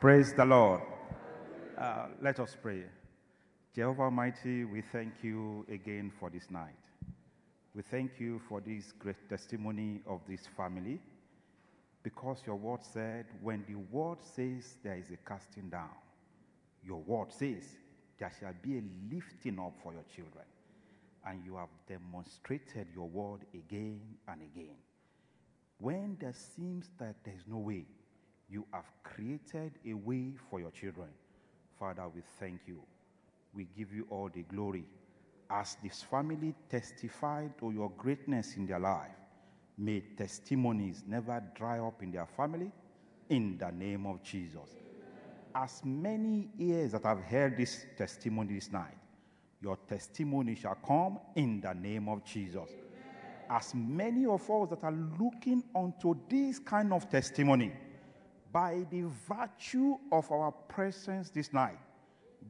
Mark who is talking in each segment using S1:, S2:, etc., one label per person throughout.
S1: Praise the Lord. Uh, let us pray. Jehovah Almighty, we thank you again for this night. We thank you for this great testimony of this family because your word said, when the word says there is a casting down, your word says there shall be a lifting up for your children. And you have demonstrated your word again and again. When there seems that there is no way, you have created a way for your children. Father, we thank you. We give you all the glory. As this family testified to your greatness in their life, may testimonies never dry up in their family in the name of Jesus. As many ears that have heard this testimony this night, your testimony shall come in the name of Jesus. As many of us that are looking unto this kind of testimony, by the virtue of our presence this night,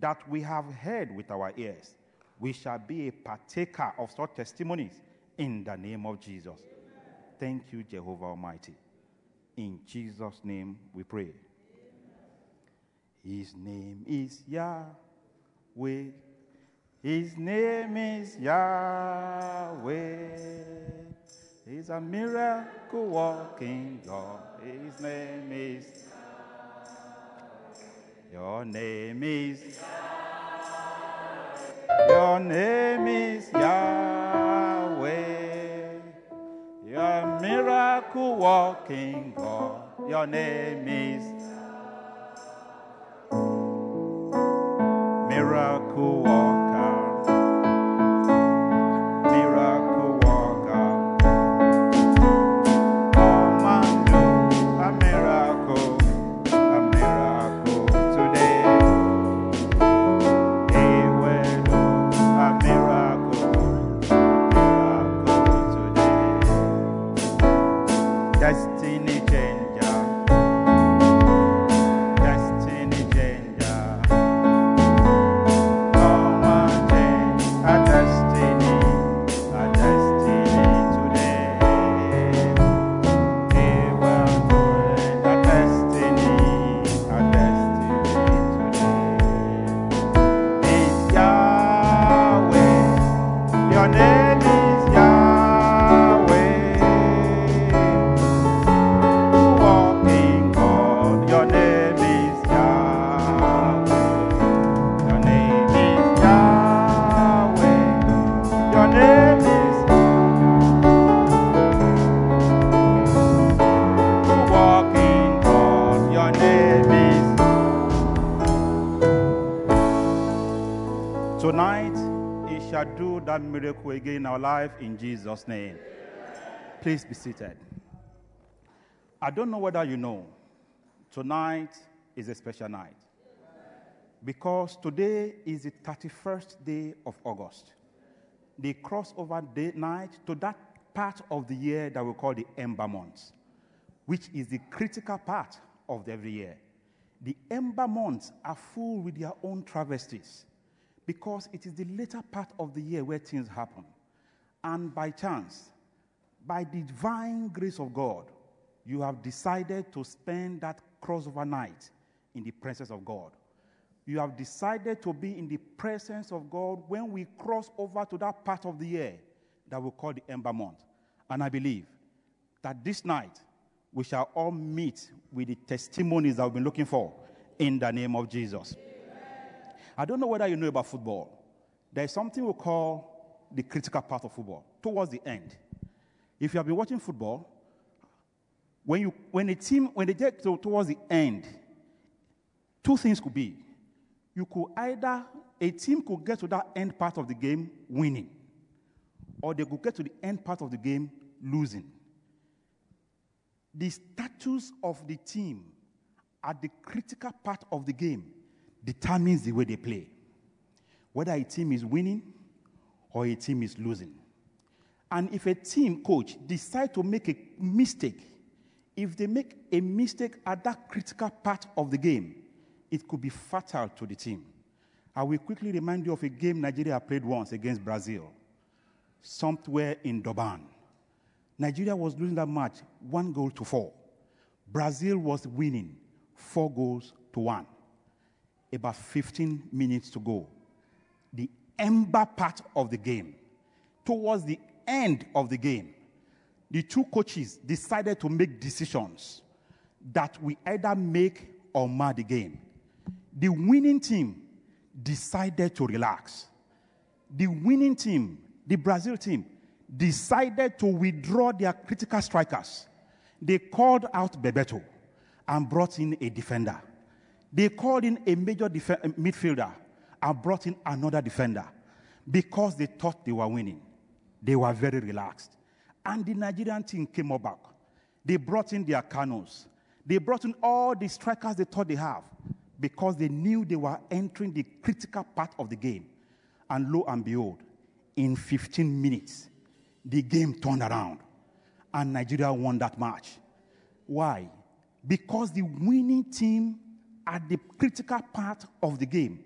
S1: that we have heard with our ears, we shall be a partaker of such testimonies in the name of Jesus. Thank you, Jehovah Almighty. In Jesus' name we pray. His name is Yahweh. His name is Yahweh. He's a miracle walking God. His name is Your name is Your name is Yahweh. You're miracle walking God. Your name is Miracle Walker. Life in Jesus' name. Please be seated. I don't know whether you know, tonight is a special night because today is the 31st day of August, the crossover day night to that part of the year that we call the ember months, which is the critical part of every year. The ember months are full with their own travesties because it is the later part of the year where things happen. And by chance, by the divine grace of God, you have decided to spend that crossover night in the presence of God. You have decided to be in the presence of God when we cross over to that part of the year that we call the Ember Month. And I believe that this night we shall all meet with the testimonies that we've been looking for in the name of Jesus. I don't know whether you know about football. There's something we call the critical part of football towards the end. If you have been watching football, when, you, when a team, when they get to, towards the end, two things could be. You could either, a team could get to that end part of the game winning, or they could get to the end part of the game losing. The status of the team at the critical part of the game determines the way they play. Whether a team is winning or a team is losing. And if a team coach decide to make a mistake, if they make a mistake at that critical part of the game, it could be fatal to the team. I will quickly remind you of a game Nigeria played once against Brazil, somewhere in Durban. Nigeria was losing that match one goal to four. Brazil was winning four goals to 1. About 15 minutes to go. The ember part of the game, towards the end of the game, the two coaches decided to make decisions that we either make or mar the game. The winning team decided to relax. The winning team, the Brazil team, decided to withdraw their critical strikers. They called out Bebeto and brought in a defender. They called in a major def- midfielder and brought in another defender because they thought they were winning. They were very relaxed. And the Nigerian team came up back. They brought in their canoes. They brought in all the strikers they thought they have because they knew they were entering the critical part of the game. And lo and behold, in 15 minutes, the game turned around and Nigeria won that match. Why? Because the winning team at the critical part of the game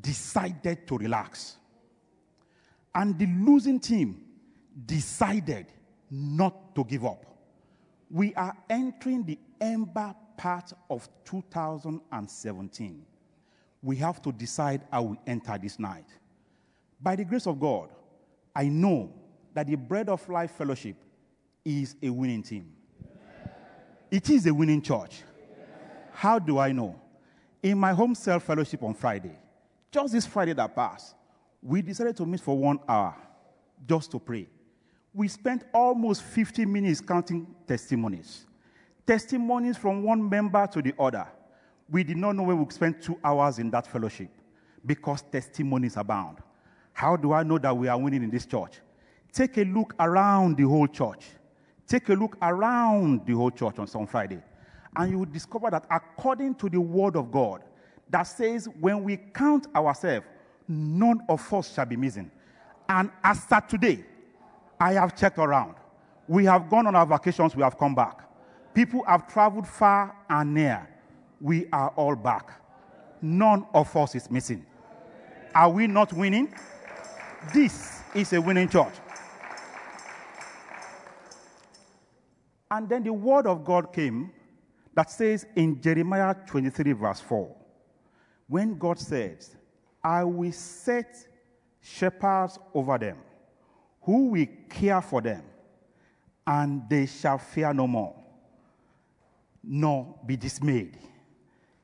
S1: decided to relax. And the losing team decided not to give up. We are entering the ember part of 2017. We have to decide how we enter this night. By the grace of God, I know that the Bread of Life Fellowship is a winning team. It is a winning church. How do I know? In my home cell fellowship on Friday, just this Friday that passed, we decided to meet for one hour just to pray. We spent almost 50 minutes counting testimonies. Testimonies from one member to the other. We did not know when we would spend two hours in that fellowship because testimonies abound. How do I know that we are winning in this church? Take a look around the whole church. Take a look around the whole church on some Friday, and you will discover that according to the word of God, that says, when we count ourselves, none of us shall be missing. And as of today, I have checked around. We have gone on our vacations, we have come back. People have traveled far and near. We are all back. None of us is missing. Are we not winning? This is a winning church. And then the word of God came that says in Jeremiah 23, verse 4, when God says, I will set shepherds over them who will care for them, and they shall fear no more, nor be dismayed.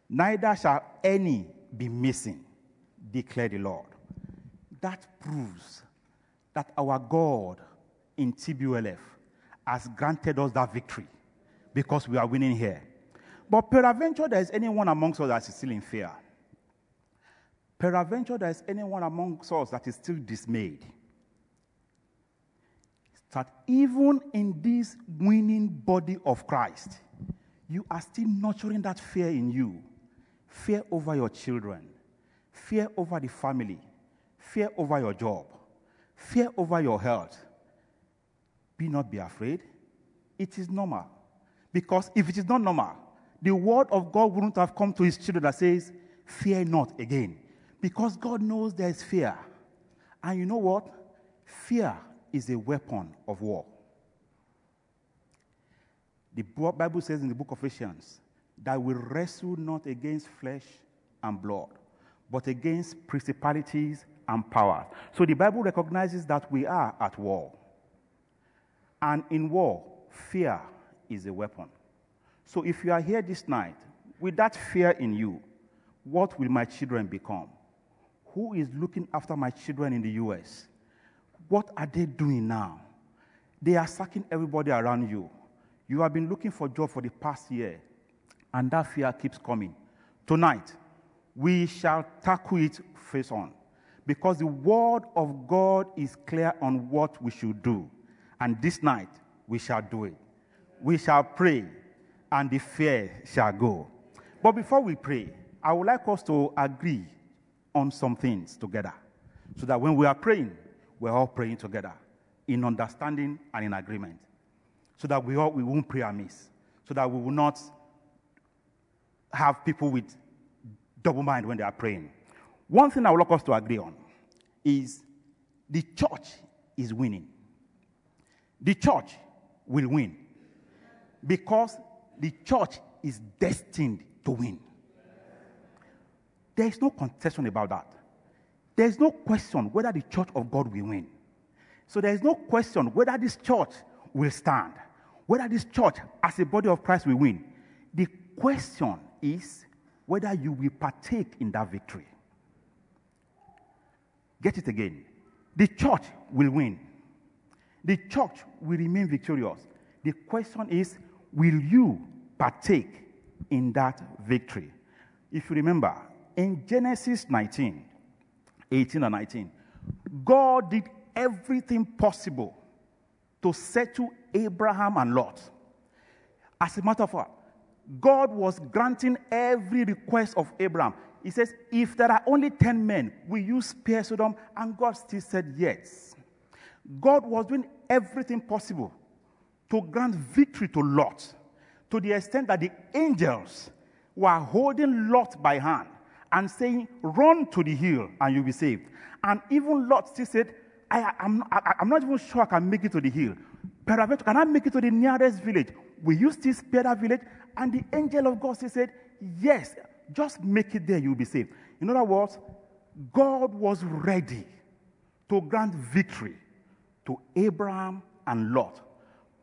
S1: Neither shall any be missing, declared the Lord. That proves that our God in TBLF has granted us that victory because we are winning here. But peradventure, there is anyone amongst us that is still in fear. Peradventure, there is anyone amongst us that is still dismayed. That even in this winning body of Christ, you are still nurturing that fear in you fear over your children, fear over the family, fear over your job, fear over your health, be not be afraid. It is normal. Because if it is not normal, the word of God wouldn't have come to his children that says, Fear not again. Because God knows there is fear. And you know what? Fear is a weapon of war. The Bible says in the book of Ephesians that we wrestle not against flesh and blood, but against principalities and powers. So the Bible recognizes that we are at war. And in war, fear is a weapon. So if you are here this night with that fear in you, what will my children become? Who is looking after my children in the US? What are they doing now? They are sacking everybody around you. You have been looking for job for the past year, and that fear keeps coming. Tonight, we shall tackle it face on because the word of God is clear on what we should do. And this night we shall do it. We shall pray, and the fear shall go. But before we pray, I would like us to agree on some things together. So that when we are praying, we're all praying together in understanding and in agreement. So that we, all, we won't pray amiss. So that we will not have people with double mind when they are praying. One thing I would like us to agree on is the church is winning the church will win because the church is destined to win. There is no contention about that. There is no question whether the church of God will win. So there is no question whether this church will stand, whether this church as a body of Christ will win. The question is whether you will partake in that victory. Get it again. The church will win. The church will remain victorious. The question is will you partake in that victory? If you remember, in Genesis 19, 18 and 19, God did everything possible to settle Abraham and Lot. As a matter of fact, God was granting every request of Abraham. He says, If there are only 10 men, will you spare Sodom? And God still said yes. God was doing everything possible to grant victory to Lot to the extent that the angels were holding Lot by hand and saying, Run to the hill and you'll be saved. And even Lot still said, I, am I'm not even sure I can make it to the hill. Peradventure, can I make it to the nearest village? Will you still spare that village? And the angel of God said, Yes, just make it there, you'll be saved. In other words, God was ready to grant victory to Abraham and Lot.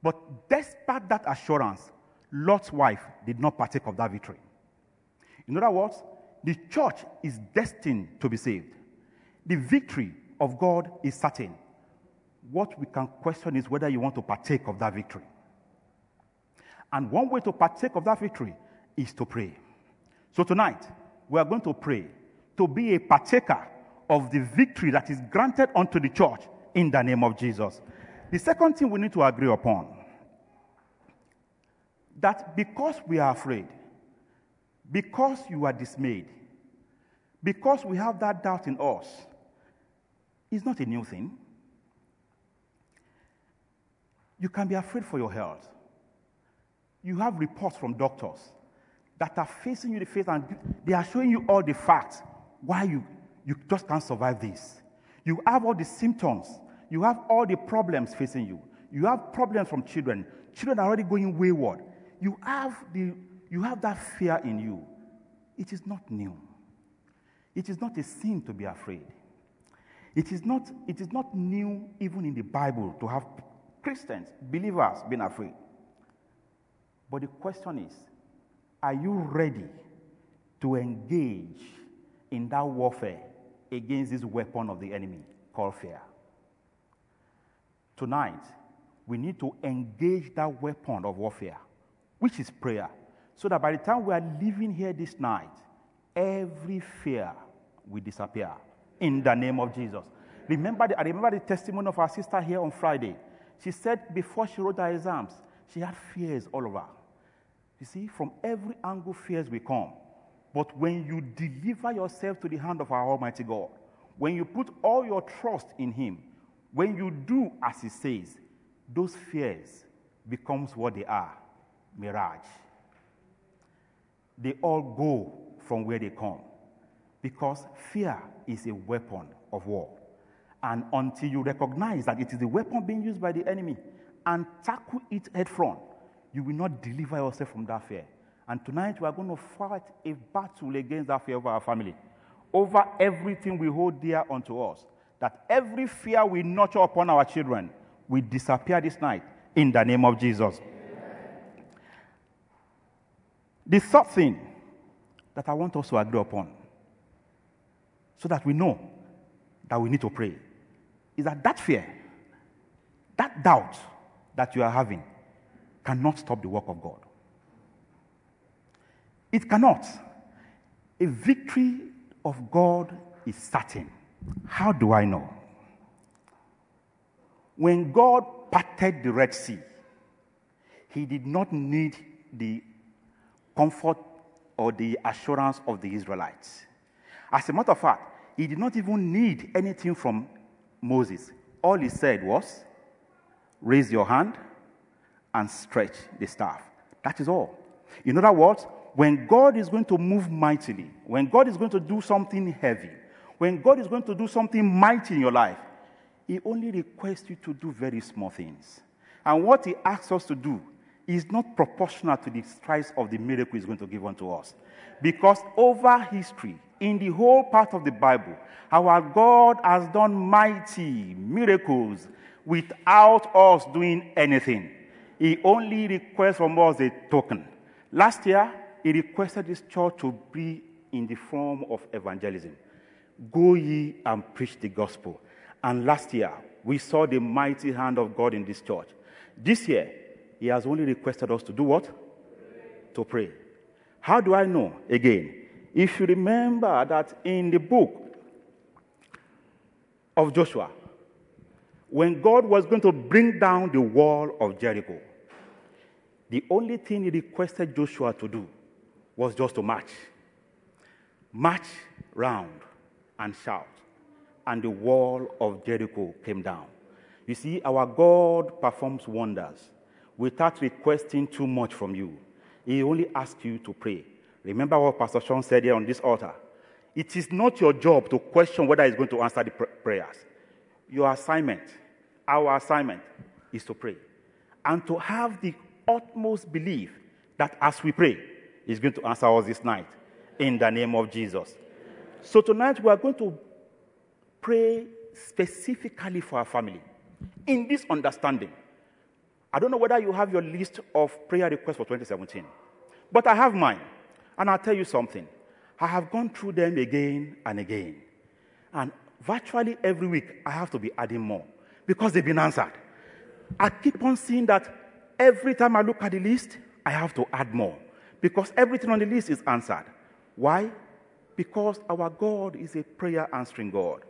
S1: But despite that assurance, Lot's wife did not partake of that victory. In other words, the church is destined to be saved. The victory of God is certain. What we can question is whether you want to partake of that victory. And one way to partake of that victory is to pray. So tonight, we are going to pray to be a partaker of the victory that is granted unto the church in the name of Jesus. The second thing we need to agree upon that because we are afraid, because you are dismayed, because we have that doubt in us, is not a new thing. You can be afraid for your health. You have reports from doctors that are facing you the face and they are showing you all the facts why you, you just can't survive this. You have all the symptoms. You have all the problems facing you. You have problems from children. Children are already going wayward. You have, the, you have that fear in you. It is not new. It is not a sin to be afraid. It is not, it is not new even in the Bible to have Christians, believers, being afraid. But the question is are you ready to engage in that warfare against this weapon of the enemy called fear? Tonight, we need to engage that weapon of warfare, which is prayer, so that by the time we are leaving here this night, every fear will disappear in the name of Jesus. Remember the, I remember the testimony of our sister here on Friday. She said before she wrote her exams, she had fears all over. You see, from every angle, fears will come. But when you deliver yourself to the hand of our Almighty God, when you put all your trust in Him, when you do as He says, those fears becomes what they are mirage. They all go from where they come because fear is a weapon of war. And until you recognize that it is a weapon being used by the enemy and tackle it head front, you will not deliver yourself from that fear. And tonight we are going to fight a battle against that fear of our family, over everything we hold dear unto us. That every fear we nurture upon our children will disappear this night in the name of Jesus. The third thing that I want us to agree upon, so that we know that we need to pray, is that that fear, that doubt that you are having, cannot stop the work of God. It cannot. A victory of God is certain. How do I know? When God parted the Red Sea, he did not need the comfort or the assurance of the Israelites. As a matter of fact, he did not even need anything from Moses. All he said was, Raise your hand and stretch the staff. That is all. In other words, when God is going to move mightily, when God is going to do something heavy, when God is going to do something mighty in your life, He only requests you to do very small things. And what He asks us to do is not proportional to the size of the miracle He's going to give unto us. Because over history, in the whole part of the Bible, our God has done mighty miracles without us doing anything. He only requests from us a token. Last year, he requested this church to be in the form of evangelism. Go ye and preach the gospel. And last year, we saw the mighty hand of God in this church. This year, he has only requested us to do what? To pray. How do I know? Again, if you remember that in the book of Joshua, when God was going to bring down the wall of Jericho, the only thing he requested Joshua to do was just to march. March round and shout. And the wall of Jericho came down. You see, our God performs wonders without requesting too much from you. He only asks you to pray. Remember what Pastor Sean said here on this altar. It is not your job to question whether he's going to answer the pr- prayers. Your assignment, our assignment, is to pray and to have the utmost belief that as we pray, he's going to answer us this night in the name of Jesus. So tonight we are going to pray specifically for our family in this understanding. I don't know whether you have your list of prayer requests for 2017, but I have mine. And I'll tell you something. I have gone through them again and again. And virtually every week, I have to be adding more because they've been answered. I keep on seeing that every time I look at the list, I have to add more because everything on the list is answered. Why? Because our God is a prayer answering God.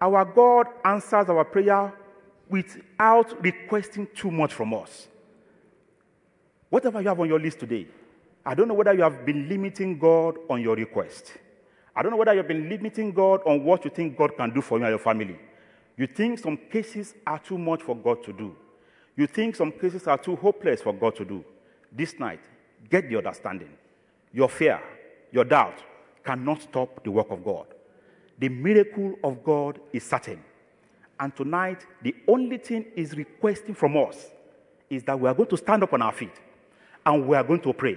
S1: Our God answers our prayer without requesting too much from us. Whatever you have on your list today, I don't know whether you have been limiting God on your request. I don't know whether you've been limiting God on what you think God can do for you and your family. You think some cases are too much for God to do. You think some cases are too hopeless for God to do. This night, get the understanding. Your fear, your doubt cannot stop the work of God. The miracle of God is certain. And tonight, the only thing is requesting from us is that we are going to stand up on our feet and we are going to pray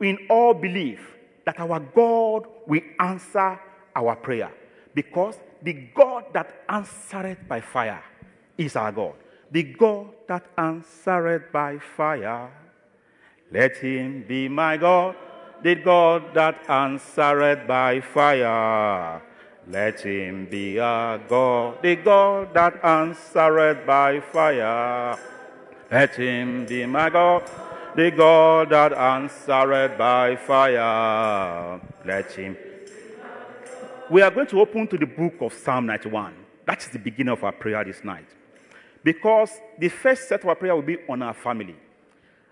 S1: in all belief that our God will answer our prayer because the God that answered by fire is our God. The God that answered by fire, let him be my God. The God that answered by fire, let him be our God. The God that answered by fire, let him be my God the God that answered by fire. Let him. We are going to open to the book of Psalm 91. That is the beginning of our prayer this night. Because the first set of our prayer will be on our family.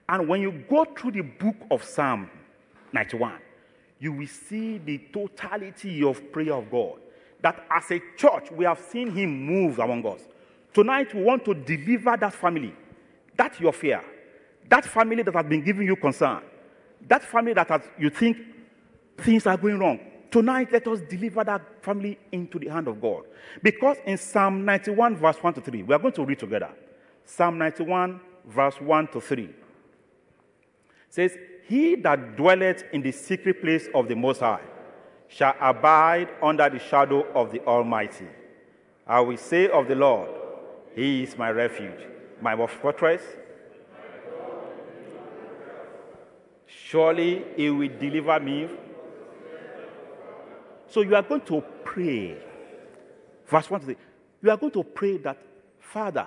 S1: And when you go through the book of Psalm 91, you will see the totality of prayer of God. That as a church, we have seen Him move among us. Tonight, we want to deliver that family. That's your fear. That family that has been giving you concern, that family that has, you think things are going wrong, tonight let us deliver that family into the hand of God. Because in Psalm 91, verse 1 to 3, we are going to read together. Psalm 91, verse 1 to 3 says, He that dwelleth in the secret place of the Most High shall abide under the shadow of the Almighty. I will say of the Lord, He is my refuge, my fortress Surely he will deliver me. So you are going to pray. Verse 1 to 3. You are going to pray that, Father,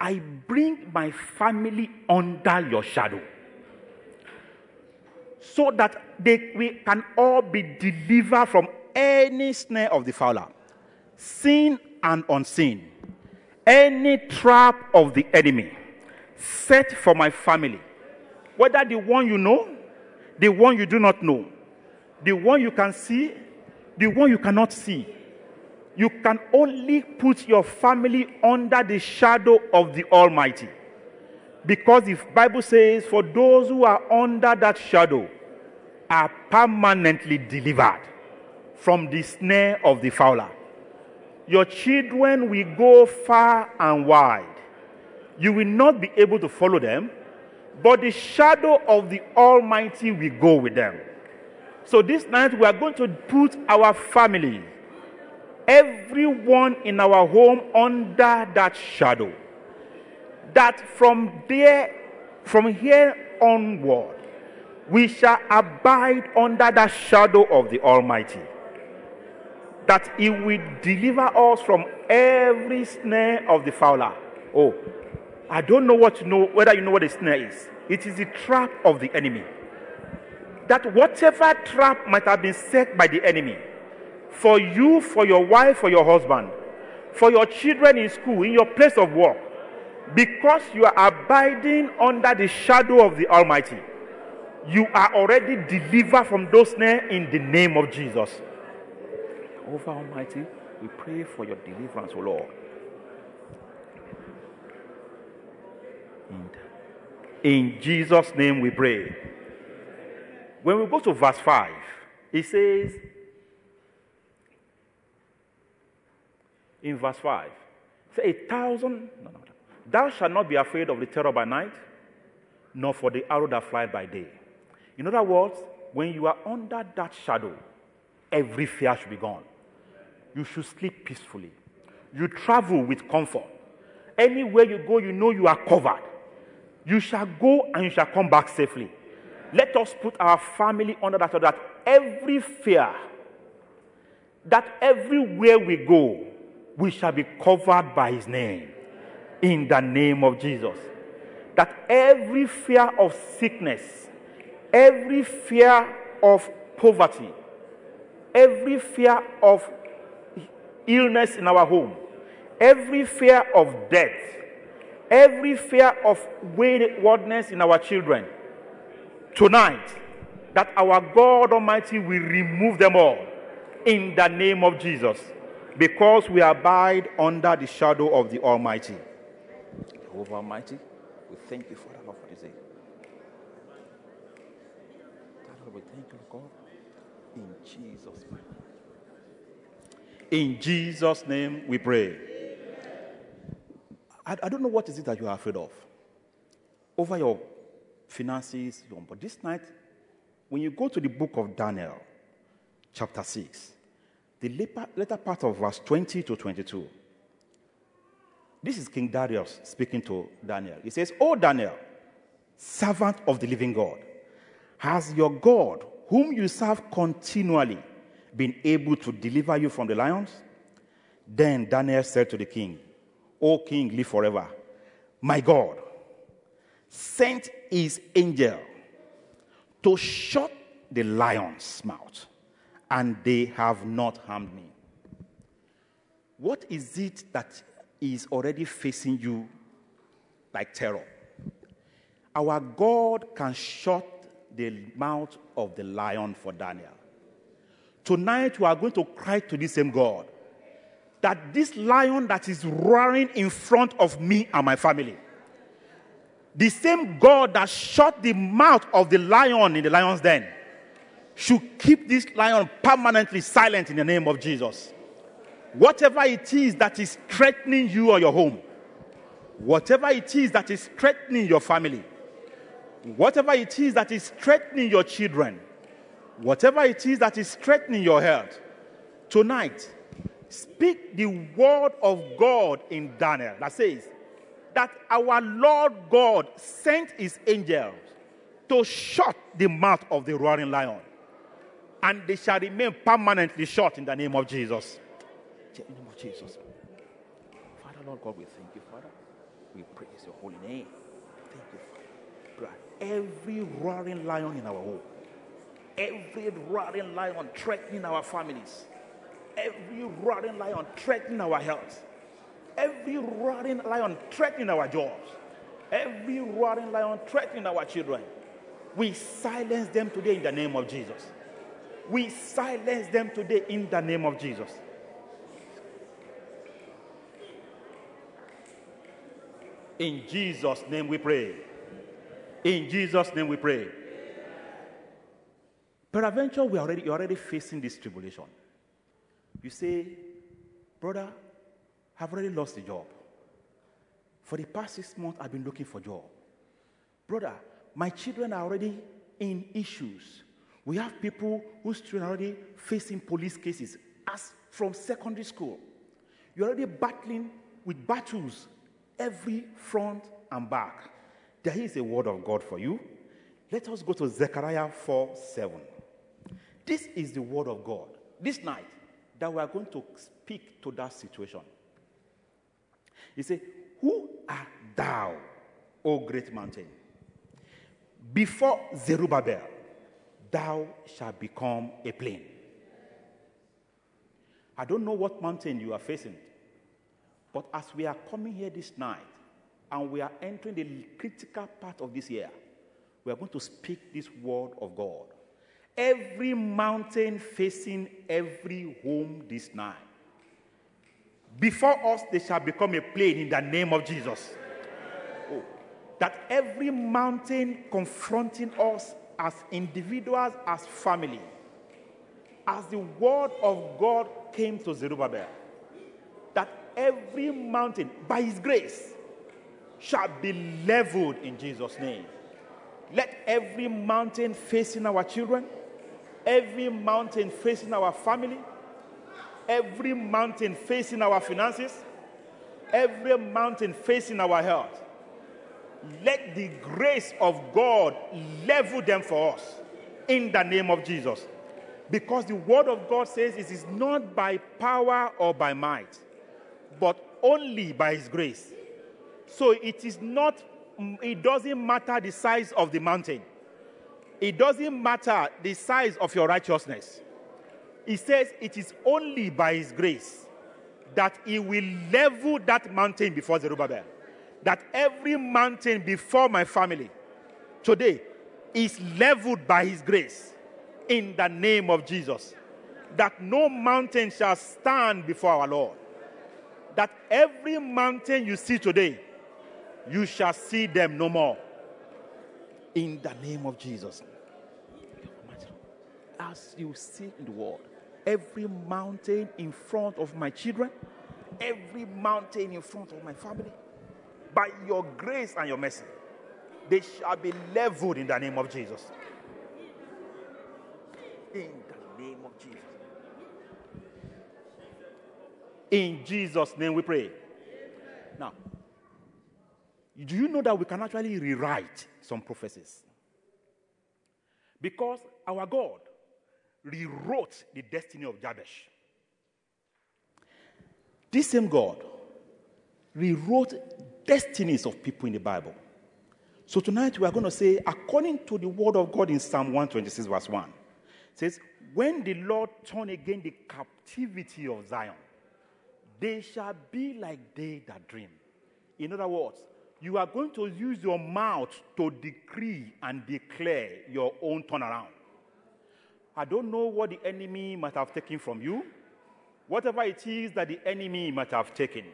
S1: I bring my family under your shadow so that they, we can all be delivered from any snare of the fowler, seen and unseen, any trap of the enemy set for my family whether the one you know, the one you do not know, the one you can see, the one you cannot see. You can only put your family under the shadow of the Almighty. Because the Bible says, for those who are under that shadow are permanently delivered from the snare of the fowler. Your children will go far and wide. You will not be able to follow them but the shadow of the Almighty will go with them. So this night we are going to put our family, everyone in our home under that shadow. That from there, from here onward, we shall abide under the shadow of the Almighty. That He will deliver us from every snare of the fowler. Oh, I don't know what you know, whether you know what a snare is. It is the trap of the enemy. That whatever trap might have been set by the enemy, for you, for your wife, for your husband, for your children in school, in your place of work, because you are abiding under the shadow of the Almighty, you are already delivered from those snares in the name of Jesus. Over Almighty, we pray for your deliverance, O Lord. In Jesus' name we pray. When we go to verse 5, it says, in verse 5, say a thousand, no, no, thou shalt not be afraid of the terror by night, nor for the arrow that flies by day. In other words, when you are under that shadow, every fear should be gone. You should sleep peacefully. You travel with comfort. Anywhere you go, you know you are covered. You shall go and you shall come back safely. Let us put our family under that so that every fear, that everywhere we go, we shall be covered by his name. In the name of Jesus. That every fear of sickness, every fear of poverty, every fear of illness in our home, every fear of death, every fear of waywardness in our children tonight that our God Almighty will remove them all in the name of Jesus because we abide under the shadow of the Almighty. Jehovah Almighty, we thank you for that, Lord, for this day. Lord, we thank you, God, in Jesus' name. In Jesus' name we pray. I, I don't know what is it that you are afraid of over your finances. But this night, when you go to the book of Daniel, chapter 6, the later part of verse 20 to 22, this is King Darius speaking to Daniel. He says, Oh, Daniel, servant of the living God, has your God, whom you serve continually, been able to deliver you from the lions? Then Daniel said to the king, O King, live forever. My God sent his angel to shut the lion's mouth, and they have not harmed me. What is it that is already facing you like terror? Our God can shut the mouth of the lion for Daniel. Tonight, we are going to cry to the same God that this lion that is roaring in front of me and my family, the same God that shut the mouth of the lion in the lion's den, should keep this lion permanently silent in the name of Jesus. Whatever it is that is threatening you or your home, whatever it is that is threatening your family, whatever it is that is threatening your children, whatever it is that is threatening your health, tonight, speak the word of God in Daniel that says that our Lord God sent his angels to shut the mouth of the roaring lion, and they shall remain permanently shut in the name of Jesus. In the name of Jesus. Father, Lord God, we thank you, Father. We praise your holy name. Every roaring lion in our home, every roaring lion threatening our families, every roaring lion threatening our health, every roaring lion threatening our jobs, every roaring lion threatening our children. We silence them today in the name of Jesus. We silence them today in the name of Jesus. In Jesus' name we pray. In Jesus' name we pray. Peradventure, we already, you're already facing this tribulation. You say, brother, I've already lost a job. For the past six months, I've been looking for a job. Brother, my children are already in issues. We have people whose children are already facing police cases as from secondary school. You're already battling with battles every front and back. There is a word of God for you. Let us go to Zechariah 4 7. This is the word of God this night that we are going to speak to that situation. He said, Who art thou, O great mountain? Before Zerubbabel, thou shalt become a plain. I don't know what mountain you are facing, but as we are coming here this night and we are entering the critical part of this year, we are going to speak this word of God. Every mountain facing every home this night. Before us, they shall become a plain in the name of Jesus. Oh, that every mountain confronting us as individuals, as family, as the word of God came to Zerubbabel, that every mountain, by his grace, shall be leveled in Jesus' name. Let every mountain facing our children, every mountain facing our family, every mountain facing our finances, every mountain facing our health, let the grace of God level them for us in the name of Jesus. Because the word of God says it is not by power or by might, but only by his grace. So it is not, mm, it doesn't matter the size of the mountain. It doesn't matter the size of your righteousness. He says it is only by his grace that he will level that mountain before Zerubbabel that every mountain before my family today is leveled by his grace in the name of Jesus. That no mountain shall stand before our Lord. That every mountain you see today, you shall see them no more. In the name of Jesus. As you see in the world, every mountain in front of my children, every mountain in front of my family, by your grace and your mercy, they shall be leveled in the name of Jesus. In the name of Jesus. In Jesus' name we pray. Now, do you know that we can actually rewrite some prophecies? Because our God rewrote the destiny of Jabez. This same God rewrote destinies of people in the Bible. So tonight we are going to say, according to the word of God in Psalm 126, verse 1, says, When the Lord turn again the captivity of Zion, they shall be like they that dream. In other words, you are going to use your mouth to decree and declare your own turnaround. I don't know what the enemy might have taken from you, whatever it is that the enemy might have taken.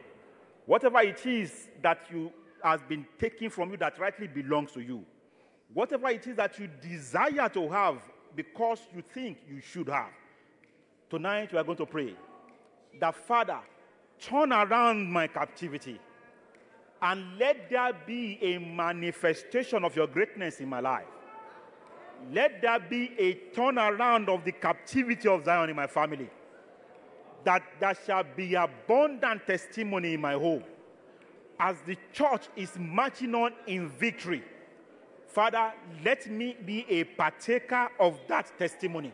S1: Whatever it is that you has been taken from you that rightly belongs to you. Whatever it is that you desire to have because you think you should have. Tonight we are going to pray that Father, turn around my captivity and let there be a manifestation of your greatness in my life. Let there be a turnaround of the captivity of Zion in my family that there shall be abundant testimony in my home as the church is marching on in victory. Father, let me be a partaker of that testimony.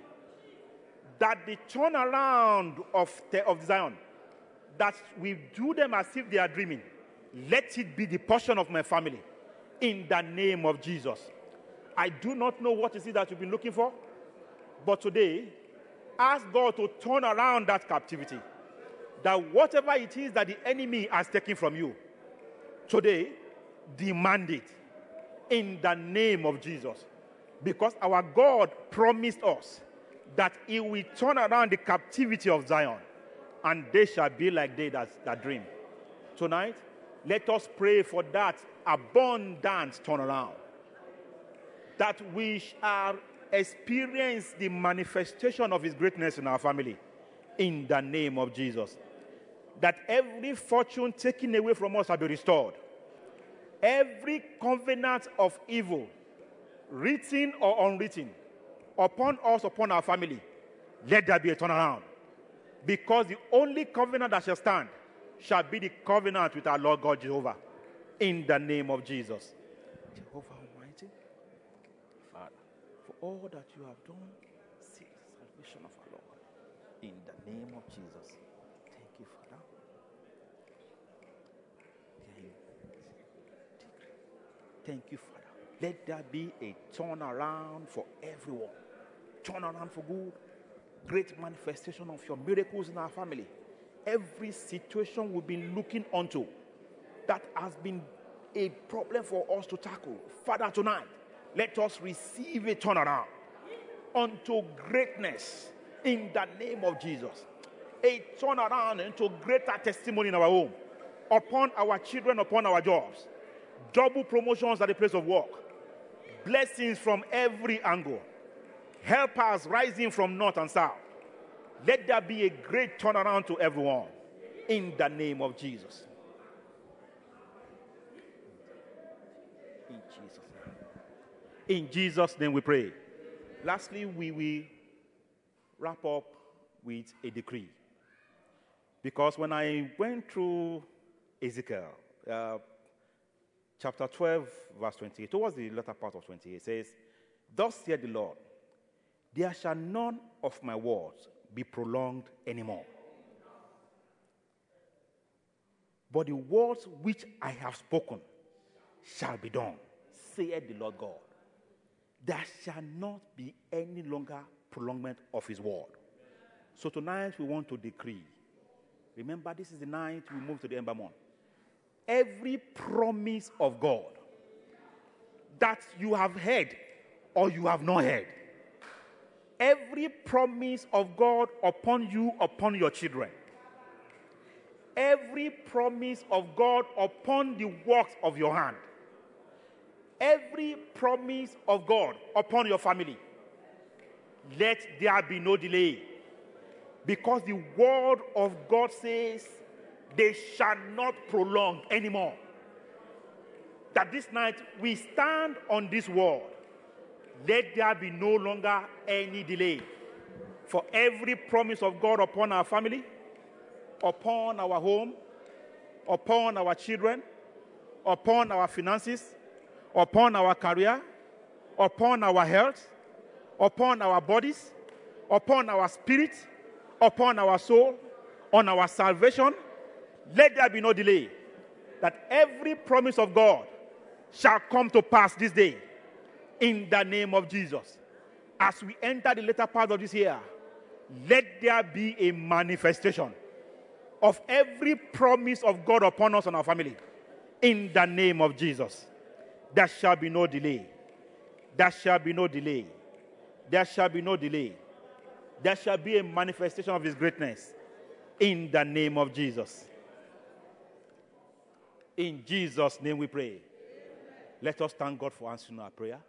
S1: That the turnaround of, of Zion, that we do them as if they are dreaming, let it be the portion of my family. In the name of Jesus. I do not know what is it that you've been looking for, but today ask God to turn around that captivity. That whatever it is that the enemy has taken from you, today, demand it in the name of Jesus. Because our God promised us that He will turn around the captivity of Zion, and they shall be like they that, that dream. Tonight, let us pray for that abundant turnaround. That we shall experience the manifestation of His greatness in our family in the name of Jesus. That every fortune taken away from us shall be restored. Every covenant of evil, written or unwritten, upon us, upon our family, let there be a turnaround. Because the only covenant that shall stand shall be the covenant with our Lord God Jehovah. In the name of Jesus. Jehovah Almighty, Father, for all that you have done, see the salvation of our Lord. In the name of Jesus. Thank you, Father. Thank you, Father. Let there be a turnaround for everyone. Turnaround for good. Great manifestation of your miracles in our family. Every situation we've been looking onto that has been a problem for us to tackle. Father, tonight, let us receive a turnaround unto greatness in the name of Jesus. A turnaround into greater testimony in our home, upon our children, upon our jobs, double promotions at the place of work, blessings from every angle, helpers rising from north and south. Let there be a great turnaround to everyone in the name of Jesus. In Jesus' name. In Jesus' name we pray. Lastly, we will wrap up with a decree. Because when I went through Ezekiel, uh, chapter 12, verse 28, towards the latter part of 28, it says, Thus saith the Lord, there shall none of my words be prolonged anymore. But the words which I have spoken shall be done, saith the Lord God. There shall not be any longer prolongment of his word. So tonight we want to decree. Remember, this is the night we move to the Ember Month. Every promise of God that you have heard or you have not heard, every promise of God upon you, upon your children, every promise of God upon the works of your hand, every promise of God upon your family, let there be no delay. Because the word of God says, they shall not prolong anymore. That this night we stand on this word. Let there be no longer any delay. For every promise of God upon our family, upon our home, upon our children, upon our finances, upon our career, upon our health, upon our bodies, upon our spirit, upon our soul, on our salvation, let there be no delay. That every promise of God shall come to pass this day in the name of Jesus. As we enter the later part of this year, let there be a manifestation of every promise of God upon us and our family in the name of Jesus. There shall be no delay. There shall be no delay. There shall be no delay. There shall be a manifestation of His greatness in the name of Jesus. In Jesus' name we pray. Let us thank God for answering our prayer.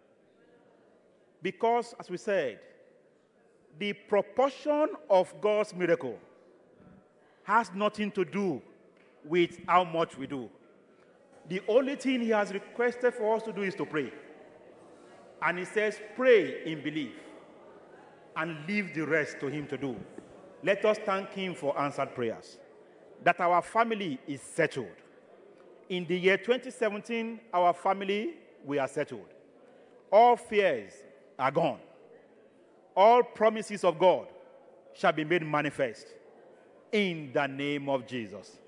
S1: Because, as we said, the proportion of God's miracle has nothing to do with how much we do. The only thing He has requested for us to do is to pray. And He says, pray in belief and leave the rest to Him to do. Let us thank Him for answered prayers. That our family is settled. In the year 2017, our family, we are settled. All fears are gone. All promises of God shall be made manifest in the name of Jesus.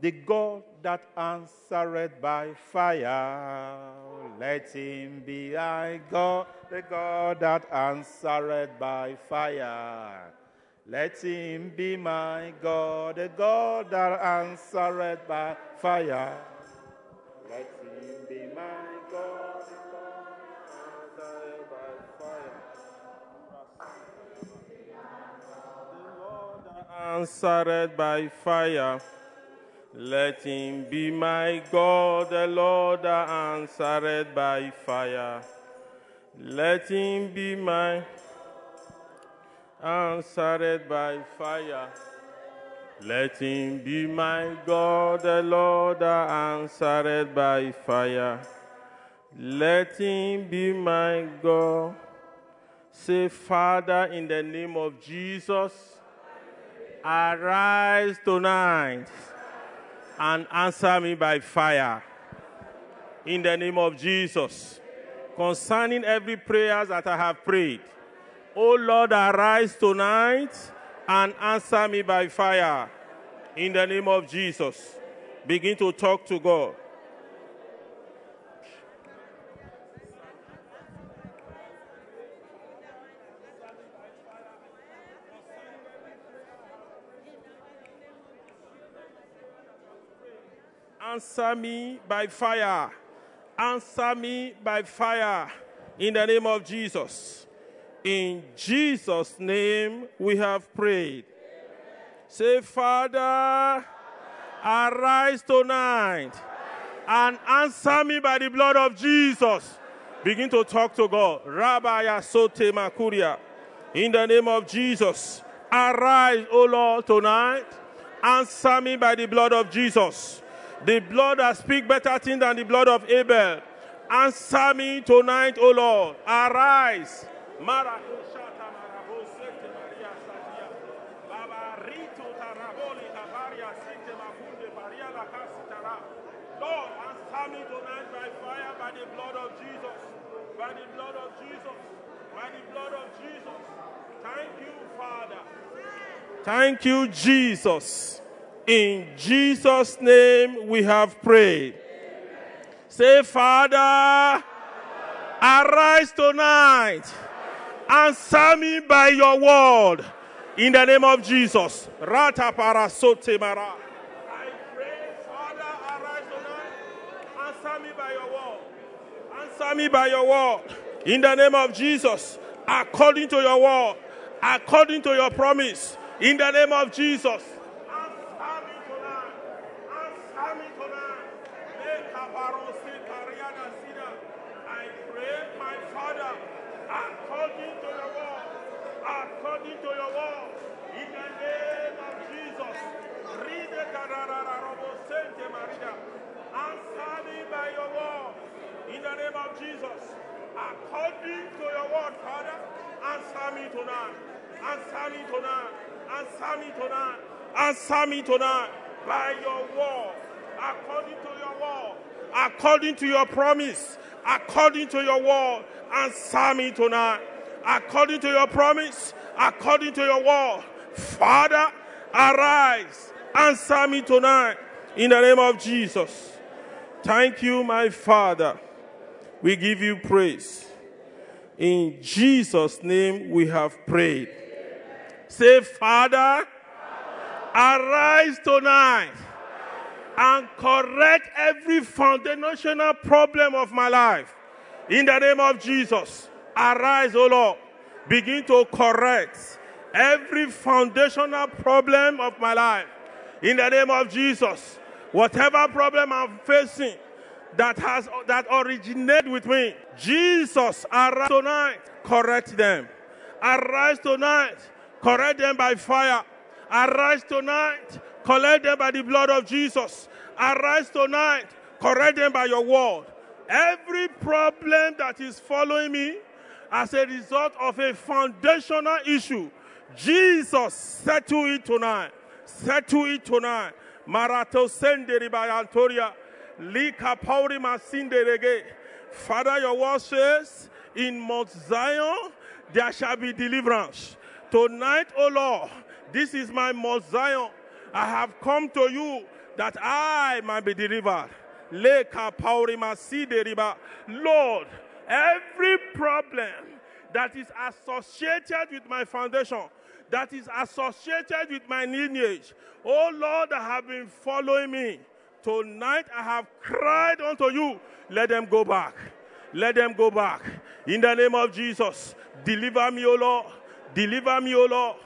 S1: The God that answered by fire, let him be I God. The God that answered by fire, let him be my God. The God that answered by fire, answered by fire.
S2: Let him be my God, the Lord answered by fire. Let him be my answered by fire. Let him be my God, the Lord answered by fire. Let him be my God. Say, Father, in the name of Jesus, arise tonight and answer me by fire. In the name of Jesus. Concerning every prayer that I have prayed, O Lord, arise tonight and answer me by fire. In the name of Jesus. Begin to talk to God. Answer me by fire. Answer me by fire. In the name of Jesus. In Jesus' name we have prayed. Say, Father, arise tonight and answer me by the blood of Jesus. Begin to talk to God. Rabbi Sote Makuria. In the name of Jesus, arise, O Lord, tonight. Answer me by the blood of Jesus. The blood that speaks better things than the blood of Abel. Answer me tonight, O Lord. Arise. Lord, answer me tonight by fire, by the blood of Jesus. By the blood of Jesus. By the blood of Jesus. Thank you, Father. Thank you, Jesus. In Jesus' name we have prayed. Say, Father, arise tonight. Answer me by your word. In the name of Jesus. Rata para sote mara. I pray, Father, arise tonight. Answer me by your word. Answer me by your word. In the name of Jesus. According to your word. According to your promise. In the name of Jesus. Answer me tonight. Answer me tonight. Make a barosi kariada sida. I pray, my Father, according to your word. According to your word. In the name of Jesus. Read the Karararobo Sente Maria. Answer me by your word. In the name of Jesus. According to your word, Father, answer me tonight. Answer me tonight. Answer me tonight. Answer me tonight by your word. According to your word. According to your promise. According to your word. Answer me tonight. According to your promise. According to your word. Father, arise. Answer me tonight. In the name of Jesus. Thank you, my Father. We give you praise. In Jesus' name we have prayed. Say, Father, arise tonight and correct every foundational problem of my life. In the name of Jesus, arise, O Lord. Begin to correct every foundational problem of my life. In the name of Jesus, whatever problem I'm facing that has that originated with me, Jesus, arise tonight, correct them. Arise tonight, correct them by fire. Arise tonight, correct them by the blood of Jesus. Arise tonight, correct them by your word. Every problem that is following me as a result of a foundational issue, Jesus, settle it tonight. Settle it tonight. Marato pauri masinde rege. Father, your word says, in Mount Zion there shall be deliverance. Tonight, O Lord, this is my Mount Zion. I have come to you that I might be delivered. Lord, every problem that is associated with my foundation, that is associated with my lineage, oh Lord, that have been following me. Tonight I have cried unto you. Let them go back. Let them go back. In the name of Jesus, deliver me, O Lord. Deliver me, O Lord.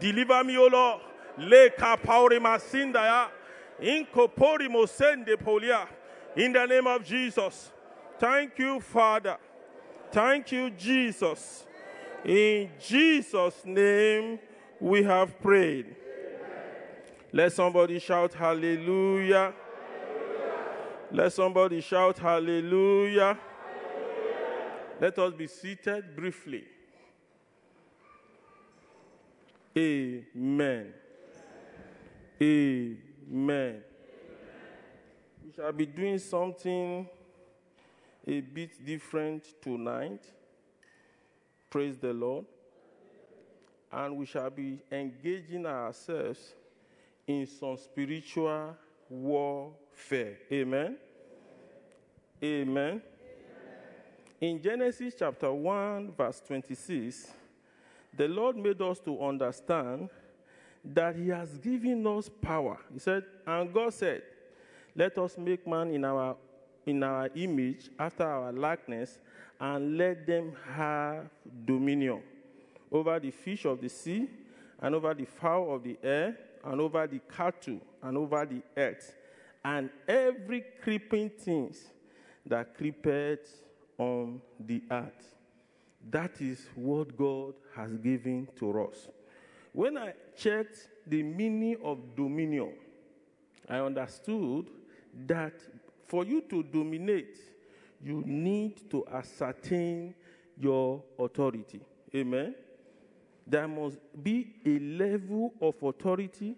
S2: Deliver me, O Lord. Leka pauri masindaya. Inkopori mosende polia. In the name of Jesus. Thank you, Father. Thank you, Jesus. In Jesus' name we have prayed. Let somebody shout hallelujah. Let somebody shout hallelujah. Let us be seated briefly. Amen. Amen. We shall be doing something a bit different tonight. Praise the Lord. And we shall be engaging ourselves in some spiritual warfare. Amen. Amen. In Genesis chapter 1, verse 26, the Lord made us to understand that He has given us power. He said, and God said, Let us make man in our, in our image, after our likeness, and let them have dominion over the fish of the sea, and over the fowl of the air, and over the cattle, and over the earth, and every creeping thing that creepeth on the earth. That is what God has given to us. When I checked the meaning of dominion, I understood that for you to dominate, you need to ascertain your authority. Amen. There must be a level of authority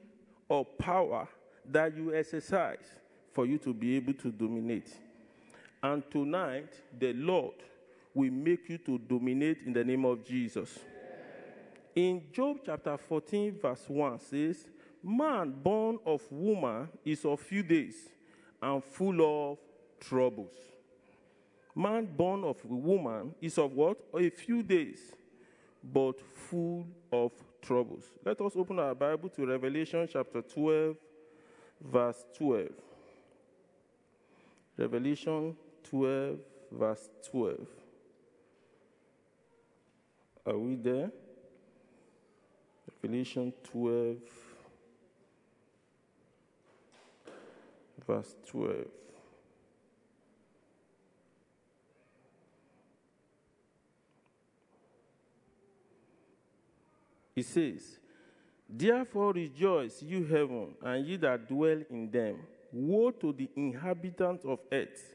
S2: or power that you exercise for you to be able to dominate. And tonight, the Lord will make you to dominate in the name of Jesus. In Job chapter 14, verse 1 says, Man born of woman is of few days and full of troubles. Man born of woman is of what? A few days, but full of troubles. Let us open our Bible to Revelation chapter 12, verse 12. Revelation 12, verse 12. Are we there? Revelation 12, verse 12. It says, Therefore rejoice, you heaven, and ye that dwell in them. Woe to the inhabitants of earth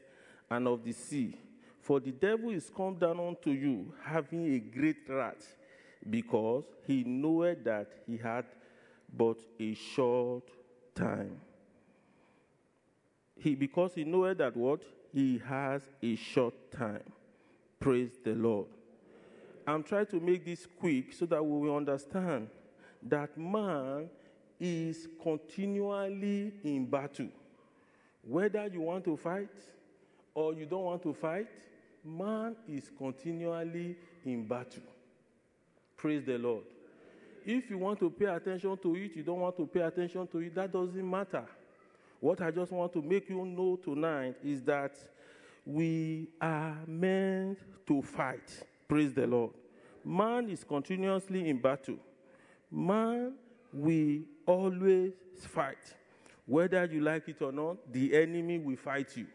S2: and of the sea, for the devil is come down unto you, having a great wrath, because he knoweth that he had but a short time. He because he knoweth that what? He has a short time. Praise the Lord. I'm trying to make this quick so that we will understand that man is continually in battle. Whether you want to fight or you don't want to fight, man is continually in battle. Praise the Lord. If you want to pay attention to it, you don't want to pay attention to it, that doesn't matter. What I just want to make you know tonight is that we are meant to fight. Praise the Lord. Man is continuously in battle. Man will always fight. Whether you like it or not, the enemy will fight you.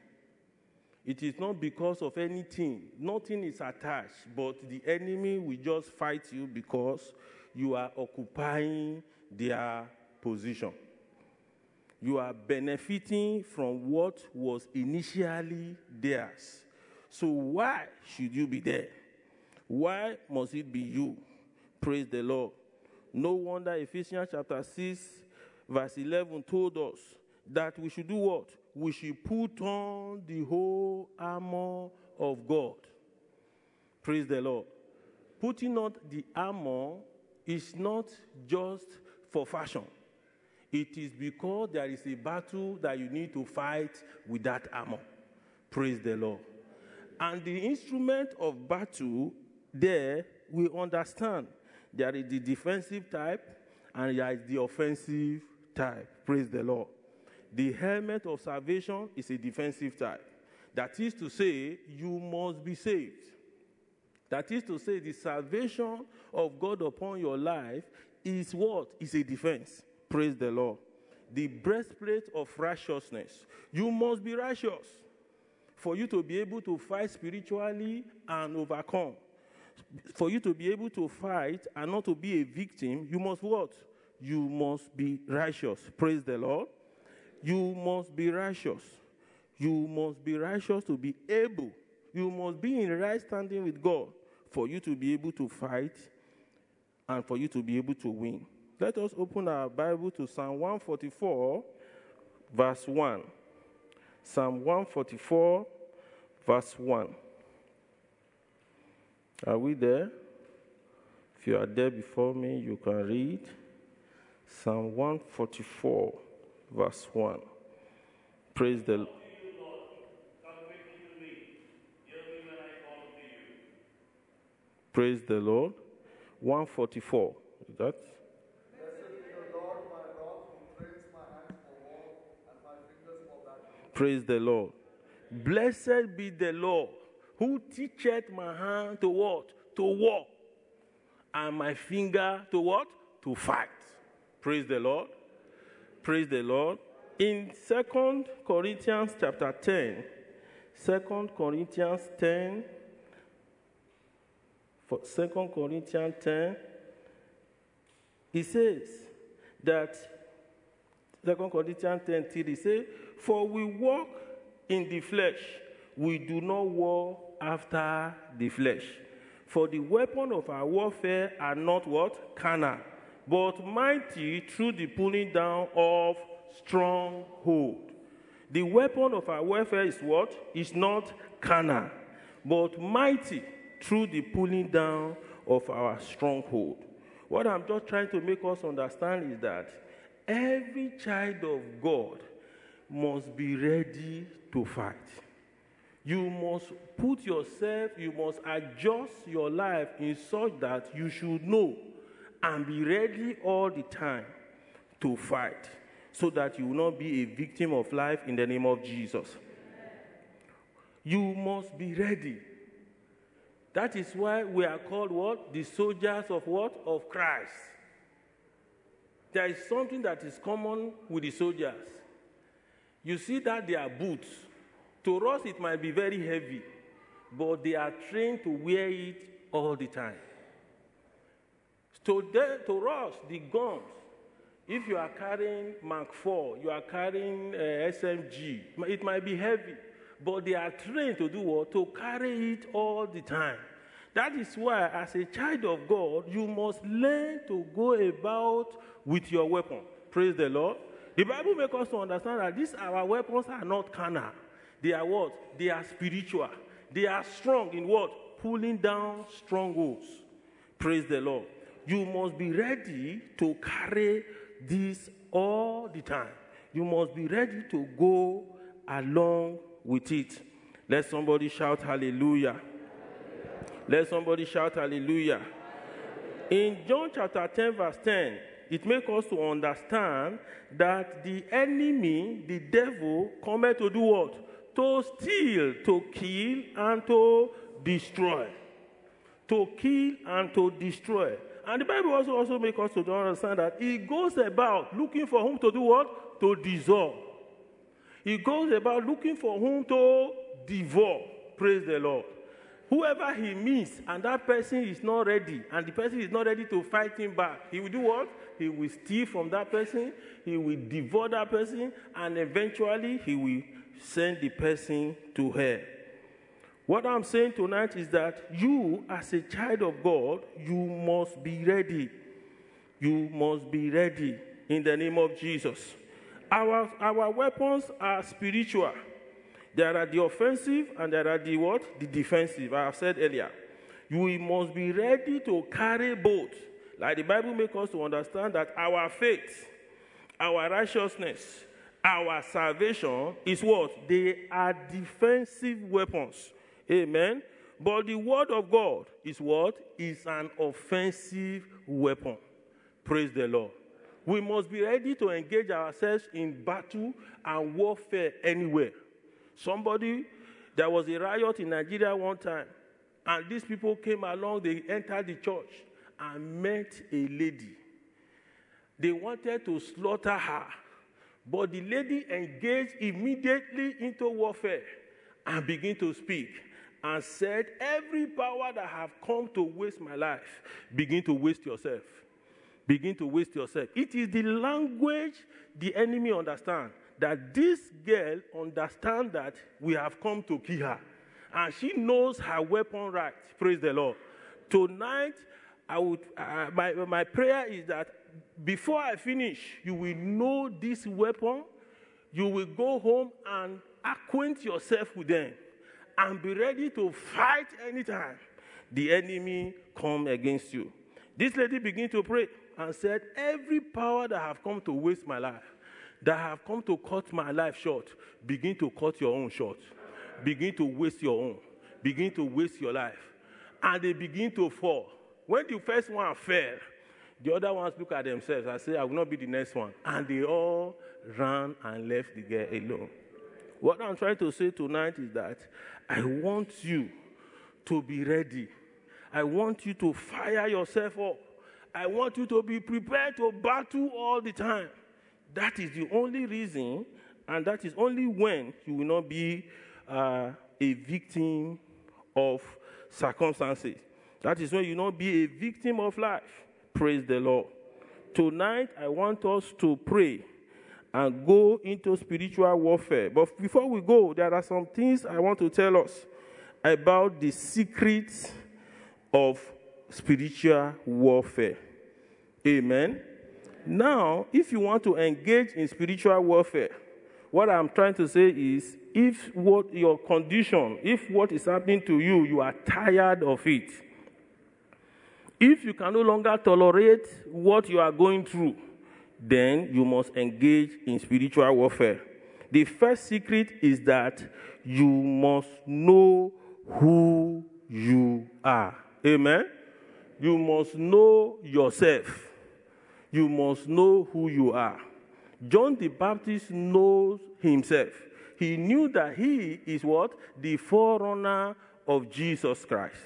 S2: It is not because of anything, nothing is attached, but the enemy will just fight you because you are occupying their position. You are benefiting from what was initially theirs. So, why should you be there? Why must it be you? Praise the Lord. No wonder Ephesians chapter 6, verse 11 told us that we should do what? We should put on the whole armor of God. Praise the Lord. Putting on the armor is not just for fashion. It is because there is a battle that you need to fight with that armor. Praise the Lord. And the instrument of battle there, we understand there is the defensive type and there is the offensive type. Praise the Lord. The helmet of salvation is a defensive type. That is to say, you must be saved. That is to say, the salvation of God upon your life is what? Is a defense. Praise the Lord. The breastplate of righteousness. You must be righteous for you to be able to fight spiritually and overcome. For you to be able to fight and not to be a victim, you must what? You must be righteous. Praise the Lord. You must be righteous. You must be righteous to be able. You must be in right standing with God for you to be able to fight and for you to be able to win. let us open our Bible to Psalm 144, verse 1. Psalm 144, verse 1. Are we there? If you are there before me, you can read Psalm 144, verse 1. Praise the Lord. Praise the Lord. 144. Is that? Praise the Lord. Blessed be the Lord who teacheth my hand to what? To walk. And my finger to what? To fight. Praise the Lord. Praise the Lord. In Second Corinthians chapter 10, 2 Corinthians 10, for 2 Corinthians 10, he says that 2 Corinthians 10 3 says, For we walk in the flesh, we do not war after the flesh. For the weapon of our warfare are not what? Carnal, but mighty through the pulling down of stronghold. The weapon of our warfare is what? Is not carnal, but mighty through the pulling down of our stronghold. What I'm just trying to make us understand is that every child of God must be ready to fight. You must put yourself, you must adjust your life in such that you should know and be ready all the time to fight so that you will not be a victim of life in the name of Jesus. You must be ready. That is why we are called what? The soldiers of what? Of Christ. There is something that is common with the soldiers. You see that they are boots. To us, it might be very heavy, but they are trained to wear it all the time. To, them, to us, the guns, if you are carrying Mark 4, you are carrying uh, SMG, it might be heavy, but they are trained to do what? To carry it all the time. That is why, as a child of God, you must learn to go about with your weapon. Praise the Lord. The Bible makes us to understand that these our weapons are not carnal. They are what? They are spiritual. They are strong in what? Pulling down strongholds. Praise the Lord. You must be ready to carry this all the time. You must be ready to go along with it. Let somebody shout hallelujah. Let somebody shout hallelujah. In John chapter 10, verse 10, it makes us to understand that the enemy, the devil, cometh to do what? To steal, to kill, and to destroy. To kill and to destroy. And the Bible also, also makes us to understand that he goes about looking for whom to do what? To dissolve. He goes about looking for whom to devour. Praise the Lord. Whoever he meets and that person is not ready, and the person is not ready to fight him back, he will do what? He will steal from that person, he will devour that person, and eventually he will send the person to hell. What I'm saying tonight is that you, as a child of God, you must be ready. You must be ready in the name of Jesus. Our, our weapons are spiritual. There are the offensive and there are the what? The defensive. I have said earlier. You must be ready to carry both. Like the Bible makes us to understand that our faith, our righteousness, our salvation is what? They are defensive weapons. Amen. But the word of God is what? Is an offensive weapon. Praise the Lord. We must be ready to engage ourselves in battle and warfare anywhere. Somebody, there was a riot in Nigeria one time, and these people came along, they entered the church and met a lady. They wanted to slaughter her, but the lady engaged immediately into warfare and began to speak and said, Every power that have come to waste my life, begin to waste yourself. Begin to waste yourself. It is the language the enemy understands that this girl understands that we have come to kill her. And she knows her weapon right. Praise the Lord. Tonight, I would, uh, my, my prayer is that before I finish, you will know this weapon. You will go home and acquaint yourself with them and be ready to fight anytime the enemy come against you. This lady began to pray and said, Every power that have come to waste my life, that have come to cut my life short, begin to cut your own short. Begin to waste your own. Begin to waste your life. And they begin to fall. When the first one fell, the other ones look at themselves and say, I will not be the next one. And they all ran and left the girl alone. What I'm trying to say tonight is that I want you to be ready. I want you to fire yourself up. I want you to be prepared to battle all the time. That is the only reason, and that is only when you will not be uh, a victim of circumstances. That is when you will not be a victim of life. Praise the Lord. Tonight, I want us to pray and go into spiritual warfare. But before we go, there are some things I want to tell us about the secrets of spiritual warfare. Amen. Now, if you want to engage in spiritual warfare, what I'm trying to say is if what your condition, if what is happening to you, you are tired of it, if you can no longer tolerate what you are going through, then you must engage in spiritual warfare. The first secret is that you must know who you are. Amen. You must know yourself you must know who you are. John the Baptist knows himself. He knew that he is what? The forerunner of Jesus Christ.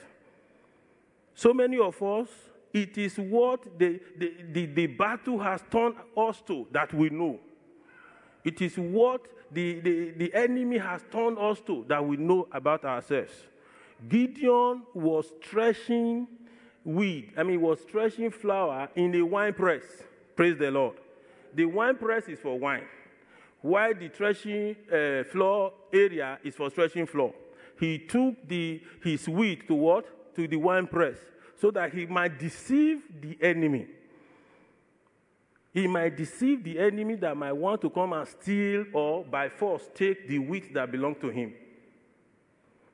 S2: So many of us, it is what the, the, the, the, battle has turned us to that we know. It is what the, the, the enemy has turned us to that we know about ourselves. Gideon was threshing wheat, I mean, was threshing flour in a wine press. Praise the Lord. The wine press is for wine, while the threshing uh, floor area is for threshing floor. He took the, his wheat to what? To the wine press, so that he might deceive the enemy. He might deceive the enemy that might want to come and steal or by force take the wheat that belongs to him.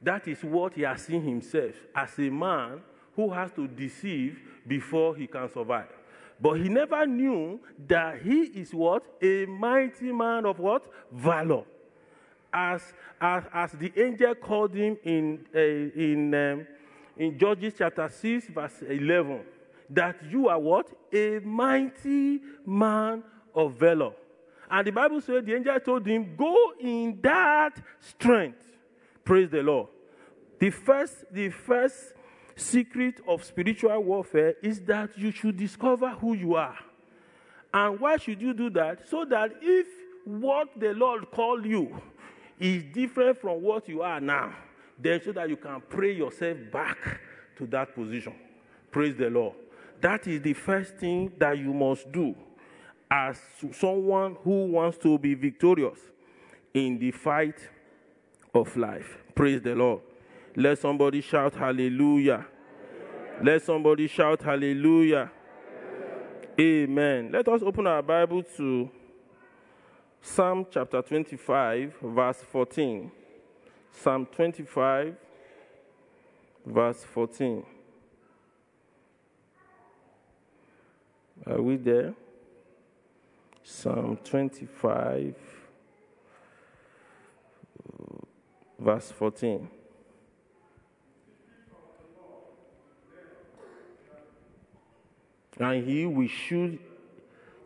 S2: That is what he has seen himself as a man who has to deceive before he can survive. But he never knew that he is what? A mighty man of what? Valor. As, as, as the angel called him in, uh, in, um, in Judges chapter 6, verse 11, that you are what? A mighty man of valor. And the Bible said the angel told him, Go in that strength. Praise the Lord. The first, the first secret of spiritual warfare is that you should discover who you are. And why should you do that? So that if what the Lord called you is different from what you are now, then so that you can pray yourself back to that position. Praise the Lord. That is the first thing that you must do as someone who wants to be victorious in the fight of life. Praise the Lord. Let somebody shout hallelujah. Let somebody shout hallelujah. Amen. Let us open our Bible to Psalm chapter 25, verse 14. Psalm 25, verse 14. Are we there? Psalm 25, verse 14. and he will shew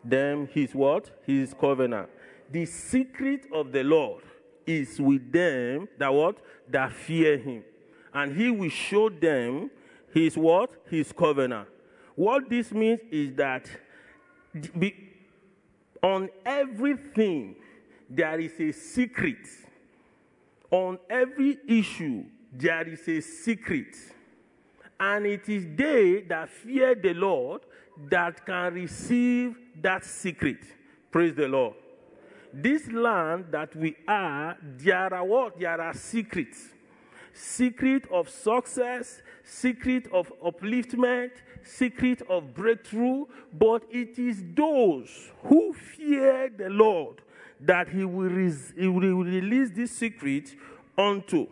S2: them his what? His covenant. The secret of the Lord is with them that what? That fear him. And he will show them his what? His covenant. What this means is that on everything there is a secret. On every issue there is a secret. And it is they that fear the Lord that can receive that secret. Praise the Lord. This land that we are, there are what? There are secrets. secret of success, secret of upliftment, secret of breakthrough, but it is those who fear the Lord that he will, he will release this secret unto.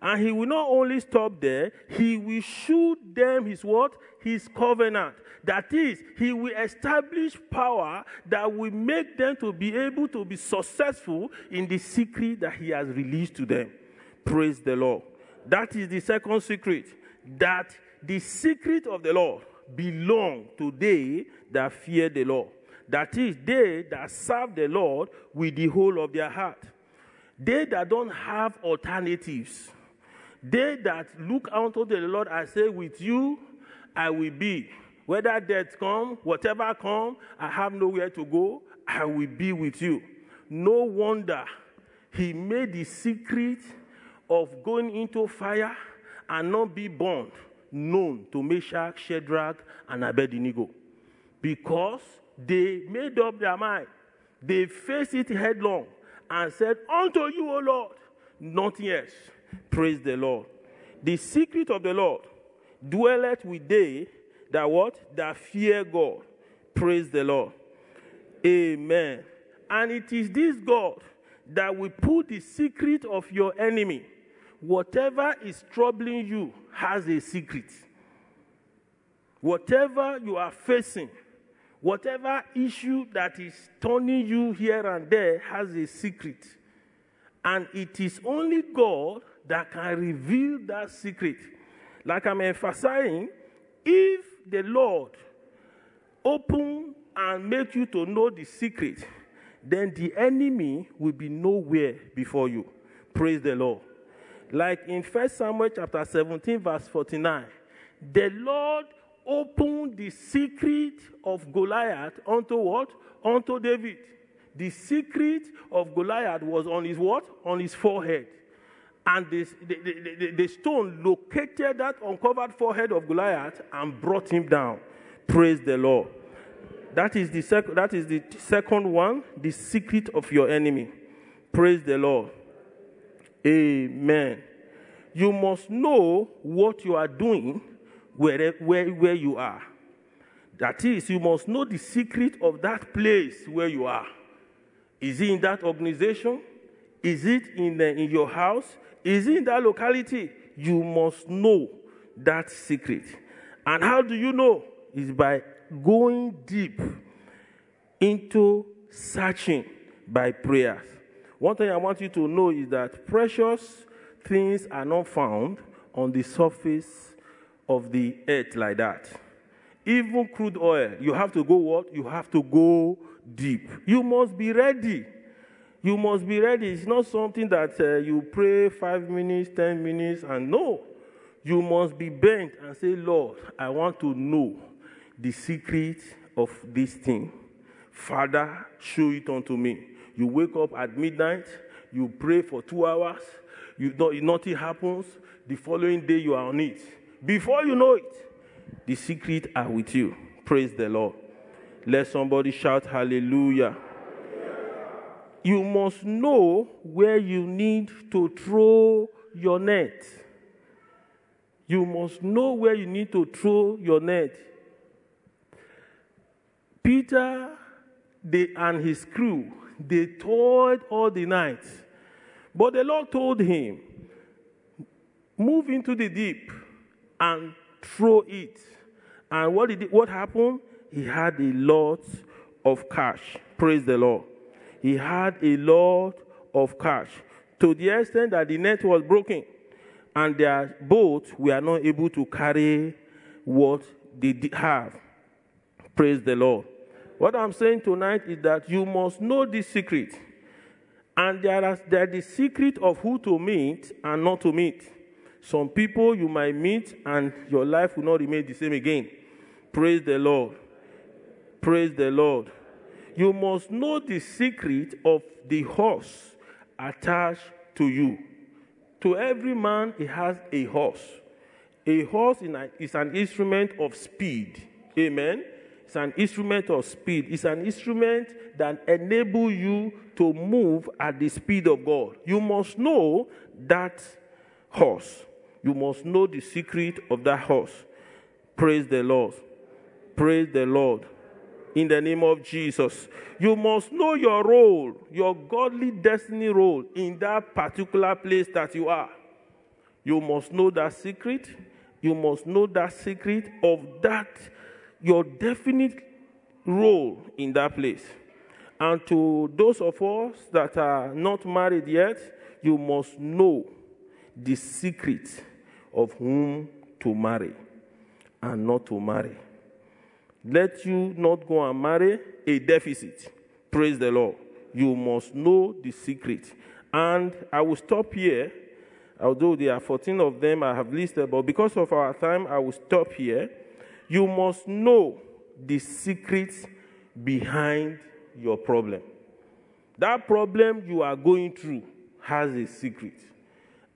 S2: And he will not only stop there, he will show them his what? His covenant. That is, he will establish power that will make them to be able to be successful in the secret that he has released to them. Praise the Lord. That is the second secret. That the secret of the Lord belong to they that fear the Lord. That is, they that serve the Lord with the whole of their heart. They that don't have alternatives. They that look unto the Lord and say, With you I will be. Whether death come, whatever come, I have nowhere to go, I will be with you. No wonder he made the secret of going into fire and not be burned known to Meshach, Shadrach, and Abednego. Because they made up their mind. They faced it headlong and said, Unto you, O Lord, nothing else. Praise the Lord. The secret of the Lord dwelleth with they that what? That fear God. Praise the Lord. Amen. And it is this God that will put the secret of your enemy. Whatever is troubling you has a secret. Whatever you are facing, whatever issue that is turning you here and there has a secret. And it is only God that can reveal that secret. Like I'm emphasizing, if the Lord open and make you to know the secret, then the enemy will be nowhere before you. Praise the Lord. Like in 1 Samuel chapter 17, verse 49, the Lord opened the secret of Goliath unto what? Unto David. The secret of Goliath was on his what? On his forehead. And the, the, the, the, stone located that uncovered forehead of Goliath and brought him down. Praise the Lord. That is the, sec- that is the second one, the secret of your enemy. Praise the Lord. Amen. You must know what you are doing where, where, where you are. That is, you must know the secret of that place where you are. Is it in that organization? Is it in, the, in your house? Is in that locality? You must know that secret. And how do you know? Is by going deep into searching by prayers. One thing I want you to know is that precious things are not found on the surface of the earth like that. Even crude oil, you have to go what? You have to go deep. You must be ready. You must be ready. It's not something that uh, you pray five minutes, ten minutes, and no. You must be bent and say, Lord, I want to know the secret of this thing. Father, show it unto me. You wake up at midnight, you pray for two hours, you nothing happens. The following day, you are on it. Before you know it, the secret are with you. Praise the Lord. Let somebody shout hallelujah. You must know where you need to throw your net. You must know where you need to throw your net. Peter they, and his crew, they toiled all the night. But the Lord told him, Move into the deep and throw it. And what, did what happened? He had a lot of cash. Praise the Lord. He had a lot of cash to the extent that the net was broken and their boats were not able to carry what they have. Praise the Lord. What I'm saying tonight is that you must know this secret. And there is there the secret of who to meet and not to meet. Some people you might meet and your life will not remain the same again. Praise the Lord. Praise the Lord. You must know the secret of the horse attached to you. To every man, he has a horse. A horse is an instrument of speed. Amen. It's an instrument of speed. It's an instrument that enables you to move at the speed of God. You must know that horse. You must know the secret of that horse. Praise the Lord. Praise the Lord. In the name of Jesus. You must know your role, your godly destiny role in that particular place that you are. You must know that secret. You must know that secret of that, your definite role in that place. And to those of us that are not married yet, you must know the secret of whom to marry and not to marry. Let you not go and marry a deficit. Praise the Lord. You must know the secret. And I will stop here, although there are 14 of them I have listed, but because of our time, I will stop here. You must know the secrets behind your problem. That problem you are going through has a secret.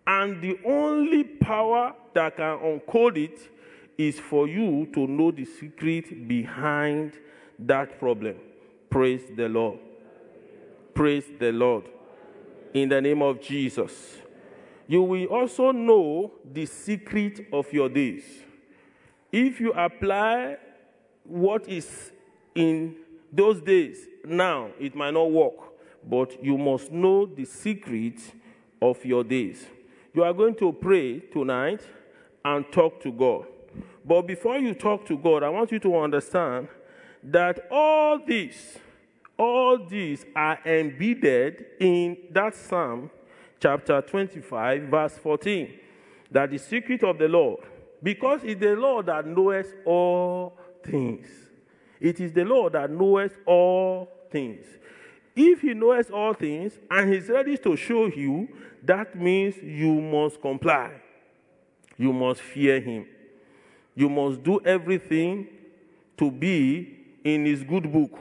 S2: And the only power that can uncode it is for you to know the secret behind that problem. Praise the Lord. Praise the Lord. In the name of Jesus. You will also know the secret of your days. If you apply what is in those days now, it might not work, but you must know the secret of your days. You are going to pray tonight and talk to God. But before you talk to God, I want you to understand that all these, all these are embedded in that Psalm chapter 25, verse 14. That the secret of the Lord, because it's the Lord that knows all things. It is the Lord that knows all things. If he knows all things and he's ready to show you, that means you must comply. You must fear him. You must do everything to be in his good book.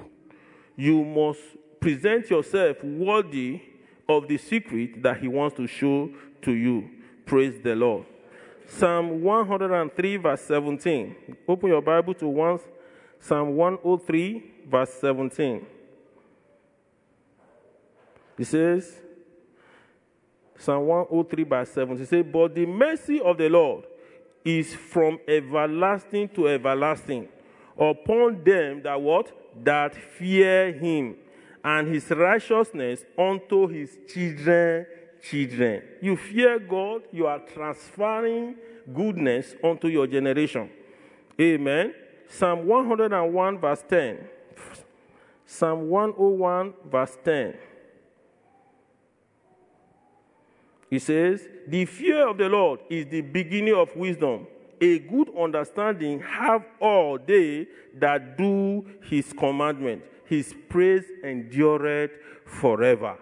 S2: You must present yourself worthy of the secret that he wants to show to you. Praise the Lord. Psalm 103, verse 17. Open your Bible to once. Psalm 103, verse 17. It says, Psalm 103, verse 7, it says, But the mercy of the Lord is from everlasting to everlasting upon them that what? That fear him, and his righteousness unto his children, children. You fear God, you are transferring goodness unto your generation. Amen. Psalm 101, verse 10. Psalm 101, verse 10. He says, The fear of the Lord is the beginning of wisdom. A good understanding have all they that do his commandment. His praise endureth forever.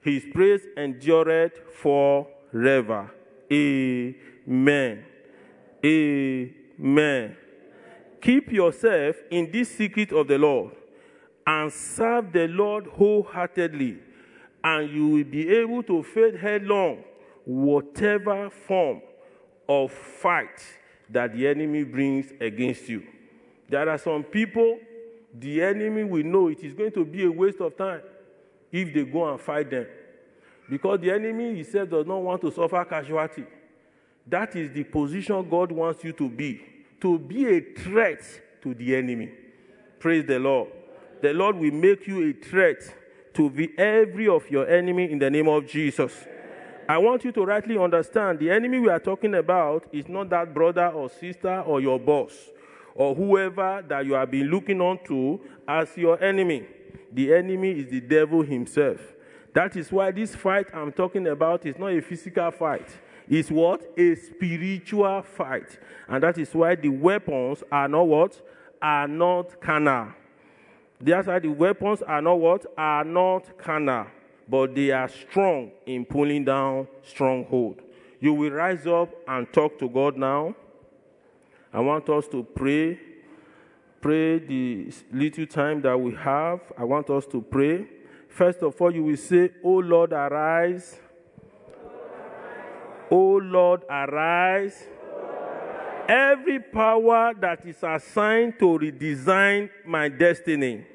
S2: His praise endureth forever. Amen. Amen. Keep yourself in this secret of the Lord and serve the Lord wholeheartedly and you will be able to face headlong whatever form of fight that the enemy brings against you. There are some people, the enemy will know it is going to be a waste of time if they go and fight them. Because the enemy himself does not want to suffer casualty. That is the position God wants you to be, to be a threat to the enemy. Praise the Lord. The Lord will make you a threat to be every of your enemy in the name of Jesus. I want you to rightly understand the enemy we are talking about is not that brother or sister or your boss or whoever that you have been looking on to as your enemy. The enemy is the devil himself. That is why this fight I'm talking about is not a physical fight. It's what? A spiritual fight. And that is why the weapons are not what? Are not carnal Therefore, the weapons are not what? Are not carnal, but they are strong in pulling down stronghold. You will rise up and talk to God now. I want us to pray. Pray the little time that we have. I want us to pray. First of all, you will say, Oh Lord, arise. Oh Lord, arise. Every power that is assigned to redesign my destiny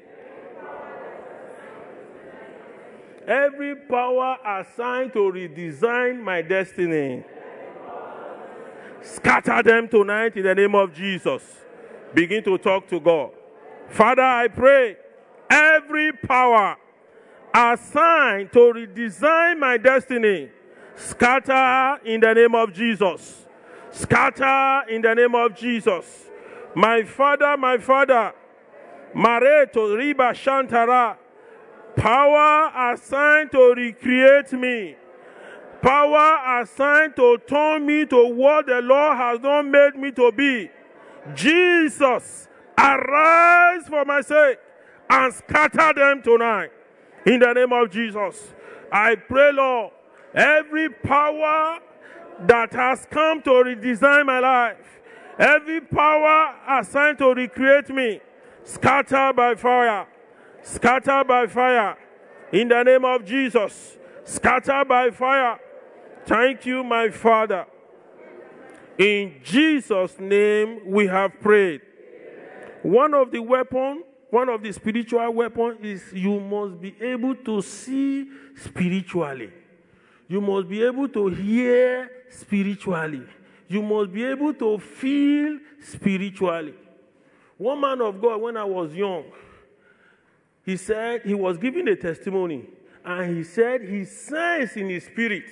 S2: Every power assigned to redesign my destiny Scatter them tonight in the name of Jesus. Begin to talk to God. Father, I pray every power assigned to redesign my destiny, scatter in the name of Jesus. Scatter in the name of Jesus. My Father, my Father, Mareto Riba Shantara, power assigned to recreate me, power assigned to turn me to what the Lord has not made me to be. Jesus, arise for my sake and scatter them tonight. In the name of Jesus, I pray, Lord, every power that has come to redesign my life, every power assigned to recreate me, scatter by fire, scatter by fire. In the name of Jesus, scatter by fire. Thank you, my Father. In Jesus' name we have prayed. One of the weapon, one of the spiritual weapons is you must be able to see spiritually. You must be able to hear spiritually. You must be able to feel spiritually. One man of God, when I was young, he said he was giving a testimony, and he said he sensed in his spirit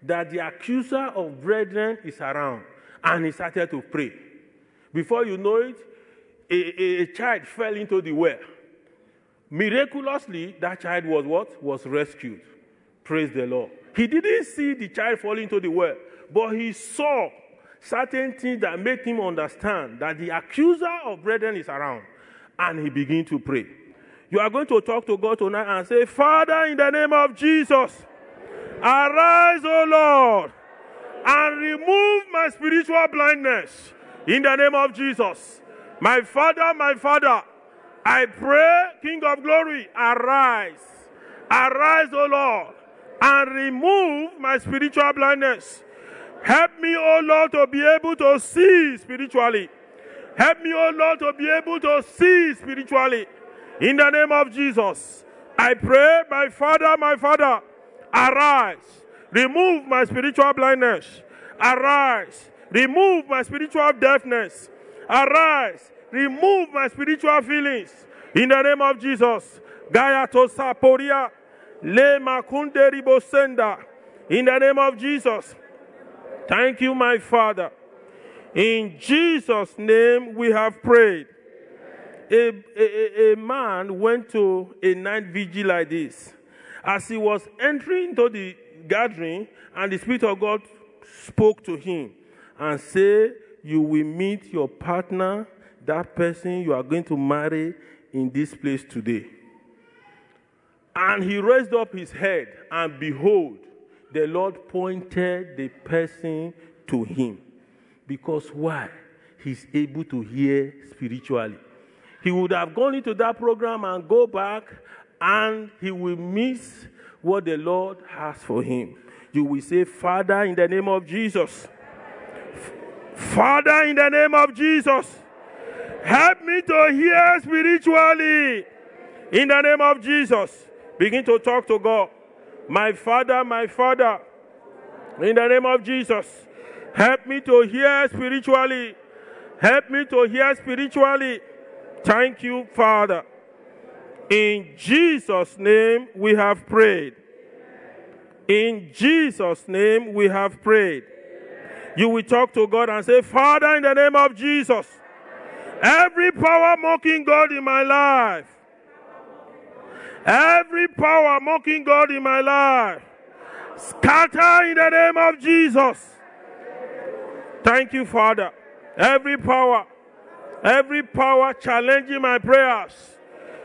S2: that the accuser of brethren is around, and he started to pray. Before you know it, a, a, a child fell into the well. Miraculously, that child was what? Was rescued. Praise the Lord. He didn't see the child fall into the well, but he saw certain things that made him understand that the accuser of brethren is around. And he began to pray. You are going to talk to God tonight and say, Father, in the name of Jesus, arise, O Lord, and remove my spiritual blindness in the name of Jesus. My Father, my Father, I pray, King of glory, arise. Arise, O Lord, and remove my spiritual blindness. Help me, O Lord, to be able to see spiritually. Help me, O Lord, to be able to see spiritually. In the name of Jesus, I pray, my Father, my Father, arise. Remove my spiritual blindness. Arise. Remove my spiritual deafness. Arise. Remove my spiritual feelings. In the name of Jesus. Gaya to Saporia. Le Makunde Ribosenda. In the name of Jesus. Thank you, my Father. In Jesus' name we have prayed. A, a, a, man went to a night vigil like this. As he was entering into the gathering, and the Spirit of God spoke to him and said, You will meet your partner, that person you are going to marry, in this place today. And he raised up his head, and behold, the Lord pointed the person to him. Because why? He's able to hear spiritually. He would have gone into that program and go back, and he will miss what the Lord has for him. You will say, Father, in the name of Jesus. Father, in the name of Jesus. Help me to hear spiritually. In the name of Jesus. Begin to talk to God. My Father, my Father, in the name of Jesus, help me to hear spiritually. Help me to hear spiritually. Thank you, Father. In Jesus' name we have prayed. In Jesus' name we have prayed. You will talk to God and say, Father, in the name of Jesus, every power mocking God in my life, Every power mocking God in my life, scatter in the name of Jesus. Thank you, Father. Every power, every power challenging my prayers,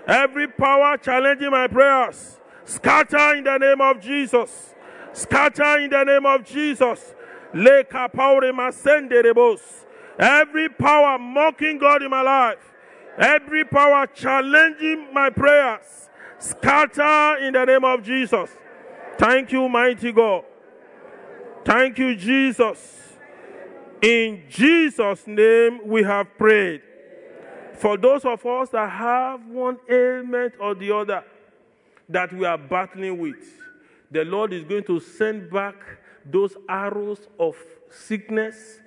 S2: every power challenging my prayers, scatter in the name of Jesus. Scatter in the name of Jesus. Every power mocking God in my life, every power challenging my prayers, Scatter in the name of Jesus. Thank you, mighty God. Thank you, Jesus. In Jesus' name we have prayed. For those of us that have one ailment or the other that we are battling with, the Lord is going to send back those arrows of sickness,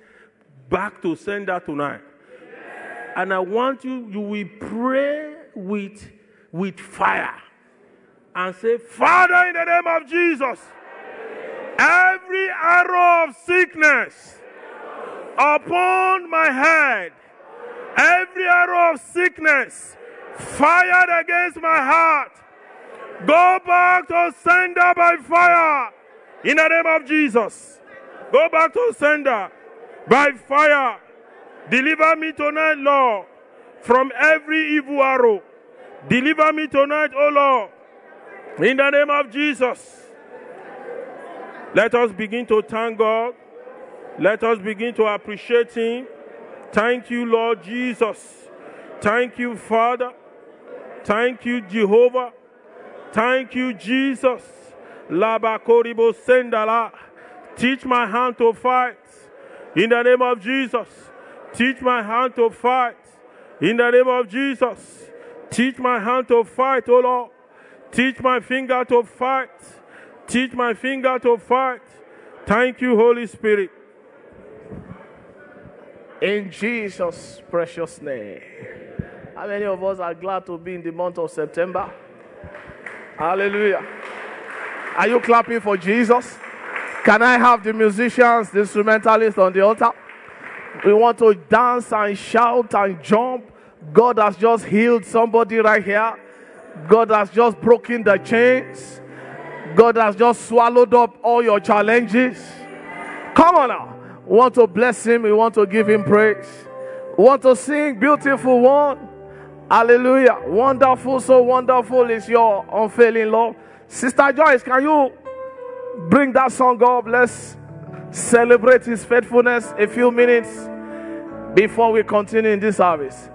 S2: back to sender tonight. And I want you, you will pray with, with fire and say, Father, in the name of Jesus, every arrow of sickness upon my head, every arrow of sickness fired against my heart, go back to sender by fire in the name of Jesus. Go back to sender by fire. Deliver me tonight, Lord, from every evil arrow. Deliver me tonight, O Lord, in the name of Jesus. Let us begin to thank God. Let us begin to appreciate Him. Thank you, Lord Jesus. Thank you, Father. Thank you, Jehovah. Thank you, Jesus. Labakoribo sendala. Teach my hand to fight. In the name of Jesus. Teach my hand to fight. In the name of Jesus. Teach my hand to fight, O Lord. Teach my finger to fight. Teach my finger to fight. Thank you, Holy Spirit.
S3: In Jesus' precious name. How many of us are glad to be in the month of September? Hallelujah. Are you clapping for Jesus? Can I have the musicians, the instrumentalists on the altar? We want to dance and shout and jump. God has just healed somebody right here. God has just broken the chains. God has just swallowed up all your challenges. Come on now. We want to bless him. We want to give him praise. We want to sing beautiful one. Hallelujah. Wonderful, so wonderful is your unfailing love. Sister Joyce, can you bring that song up? Let's celebrate his faithfulness a few minutes before we continue in this service.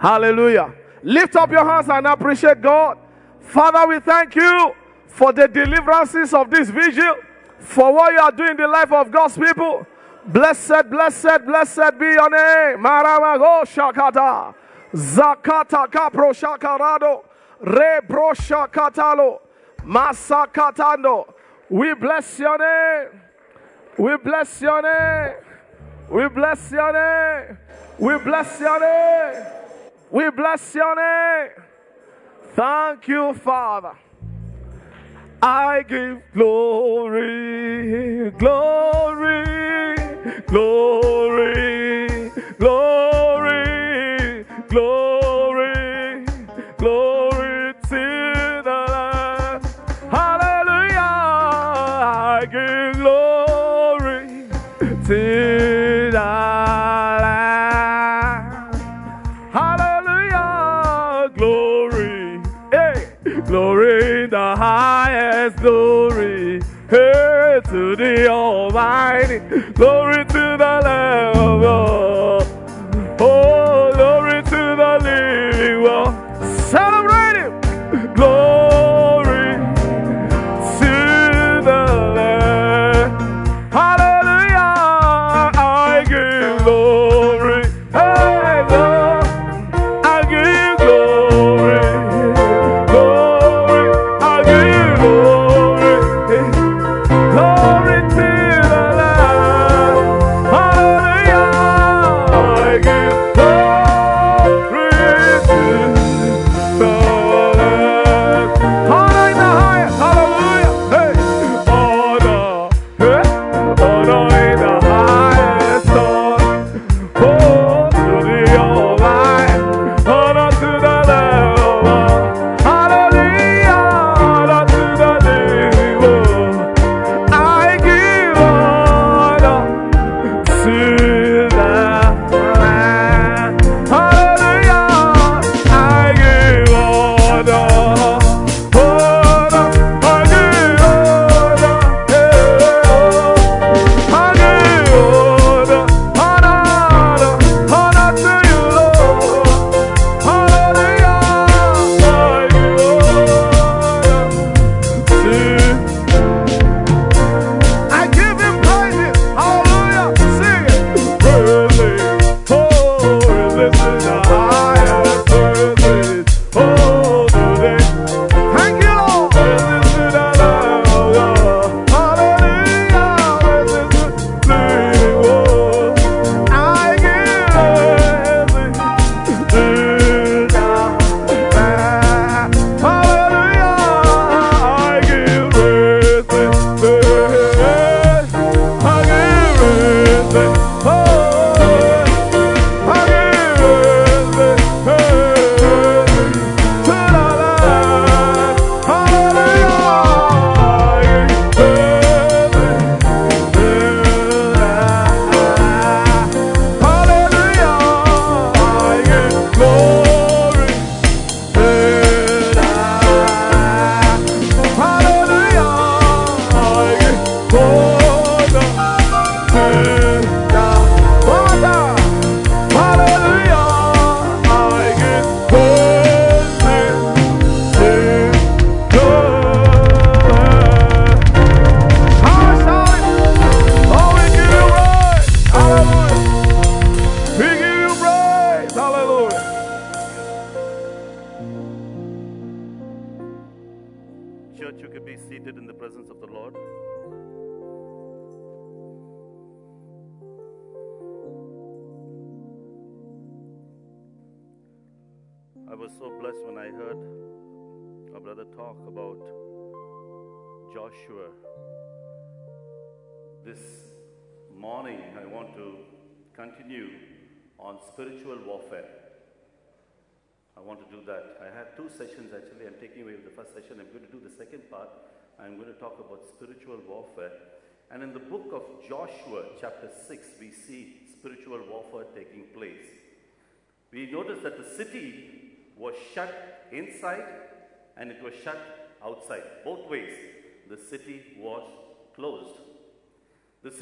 S3: Hallelujah. Lift up your hands and appreciate God. Father, we thank you for the deliverances of this vigil, for what you are doing in the life of God's people. Blessed, blessed, blessed be your name. Maramago Shakata. Zakata Kapro Shakarado. Rebro Shakatalo. Masakatando. We bless your name. We bless your name. We bless your name. We bless your name. We bless your name. Thank you, Father. I give glory, glory, glory, glory, glory, glory to the Lamb. Hallelujah. I give glory to the Lamb. Hallelujah. Glory. Hey. Glory the highest glory. Hey, to the Almighty. Glory to the Lamb. Oh, glory to the living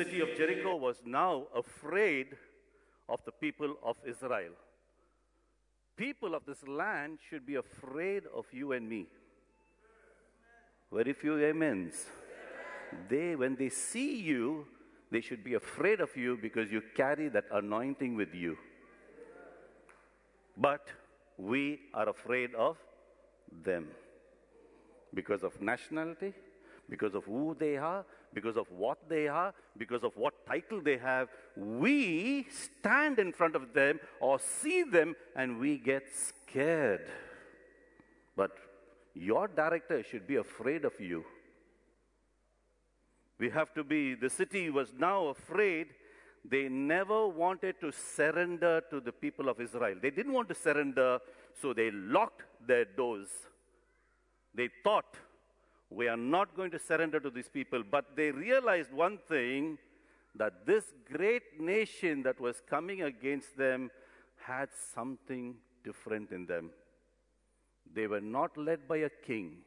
S4: city of Jericho was now afraid of the people of Israel. People of this land should be afraid of you and me. Very few amens. They, when they see you, they should be afraid of you because you carry that anointing with you. But we are afraid of them because of nationality, because of who they are, because of what they are, because of what title they have. We stand in front of them or see them and we get scared. But your director should be afraid of you. We have to be, the city was now afraid. They never wanted to surrender to the people of Israel. They didn't want to surrender, so they locked their doors. They thought, we are not going to surrender to these people. But they realized one thing that this great nation that was coming against them had something different in them. They were not led by a king,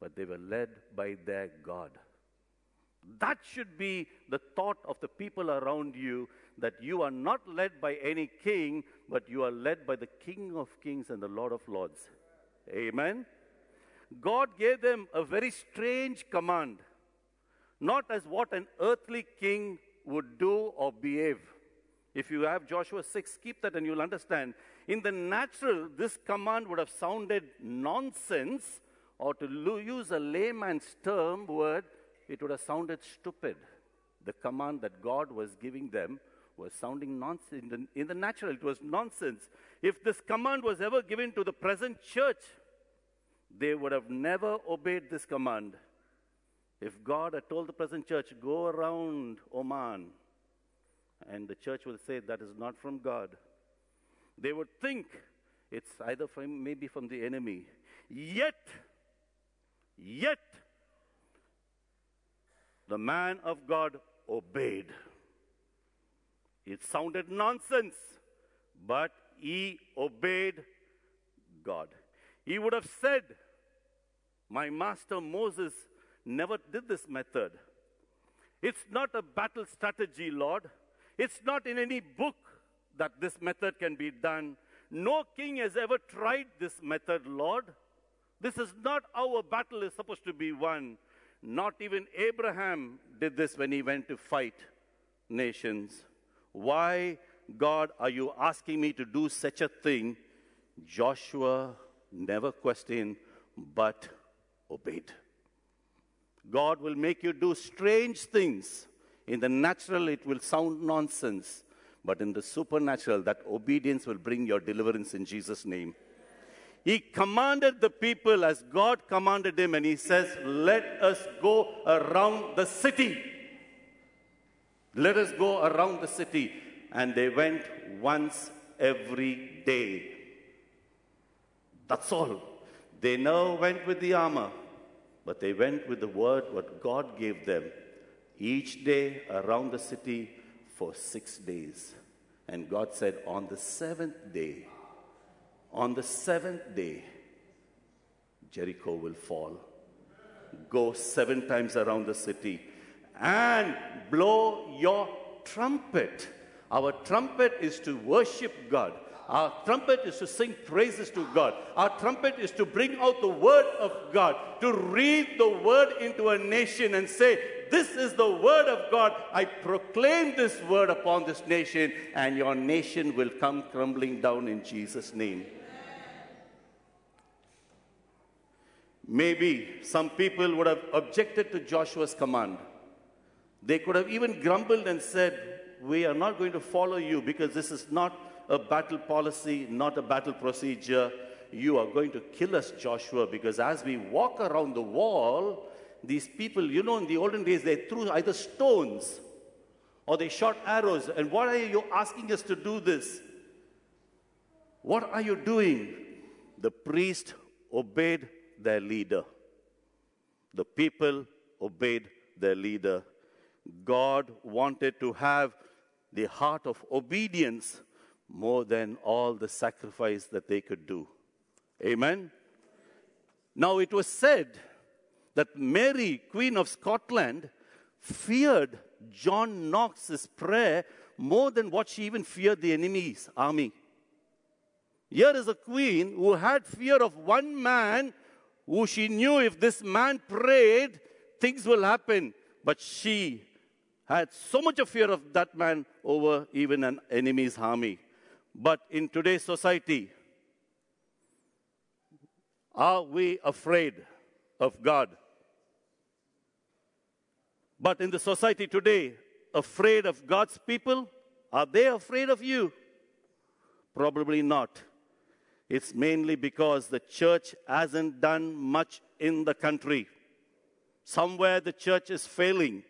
S4: but they were led by their God. That should be the thought of the people around you that you are not led by any king, but you are led by the King of Kings and the Lord of Lords. Amen. God gave them a very strange command, not as what an earthly king would do or behave. If you have Joshua 6, keep that and you'll understand. In the natural, this command would have sounded nonsense, or to use a layman's term word, it would have sounded stupid. The command that God was giving them was sounding nonsense. In the, in the natural, it was nonsense. If this command was ever given to the present church, they would have never obeyed this command. If God had told the present church, go around Oman, and the church will say that is not from God, they would think it's either from maybe from the enemy. Yet, yet, the man of God obeyed. It sounded nonsense, but he obeyed God. He would have said, My master Moses never did this method. It's not a battle strategy, Lord. It's not in any book that this method can be done. No king has ever tried this method, Lord. This is not how a battle is supposed to be won. Not even Abraham did this when he went to fight nations. Why, God, are you asking me to do such a thing? Joshua never questioned, but obeyed. God will make you do strange things. In the natural, it will sound nonsense, but in the supernatural, that obedience will bring your deliverance in Jesus' name. He commanded the people as God commanded him, and he says, Let us go around the city. Let us go around the city. And they went once every day. That's all. They now went with the armor, but they went with the word what God gave them. Each day around the city for six days. And God said, On the seventh day, on the seventh day, Jericho will fall. Go seven times around the city and blow your trumpet. Our trumpet is to worship God. Our trumpet is to sing praises to God. Our trumpet is to bring out the word of God, to read the word into a nation and say, This is the word of God. I proclaim this word upon this nation, and your nation will come crumbling down in Jesus' name. Maybe some people would have objected to Joshua's command. They could have even grumbled and said, We are not going to follow you because this is not a battle policy, not a battle procedure. You are going to kill us, Joshua, because as we walk around the wall, these people, you know, in the olden days, they threw either stones or they shot arrows. And why are you asking us to do this? What are you doing? The priest obeyed their leader. The people obeyed their leader. God wanted to have the heart of obedience more than all the sacrifice that they could do. Amen. Now it was said that Mary, Queen of Scotland, feared John Knox's prayer more than what she even feared the enemy's army. Here is a queen who had fear of one man who she knew if this man prayed, things will happen. But she had so much of fear of that man over even an enemy's army. But in today's society, are we afraid of God? But in the society today, afraid of God's people? Are they afraid of you? Probably not. It's mainly because the church hasn't done much in the country. Somewhere the church is failing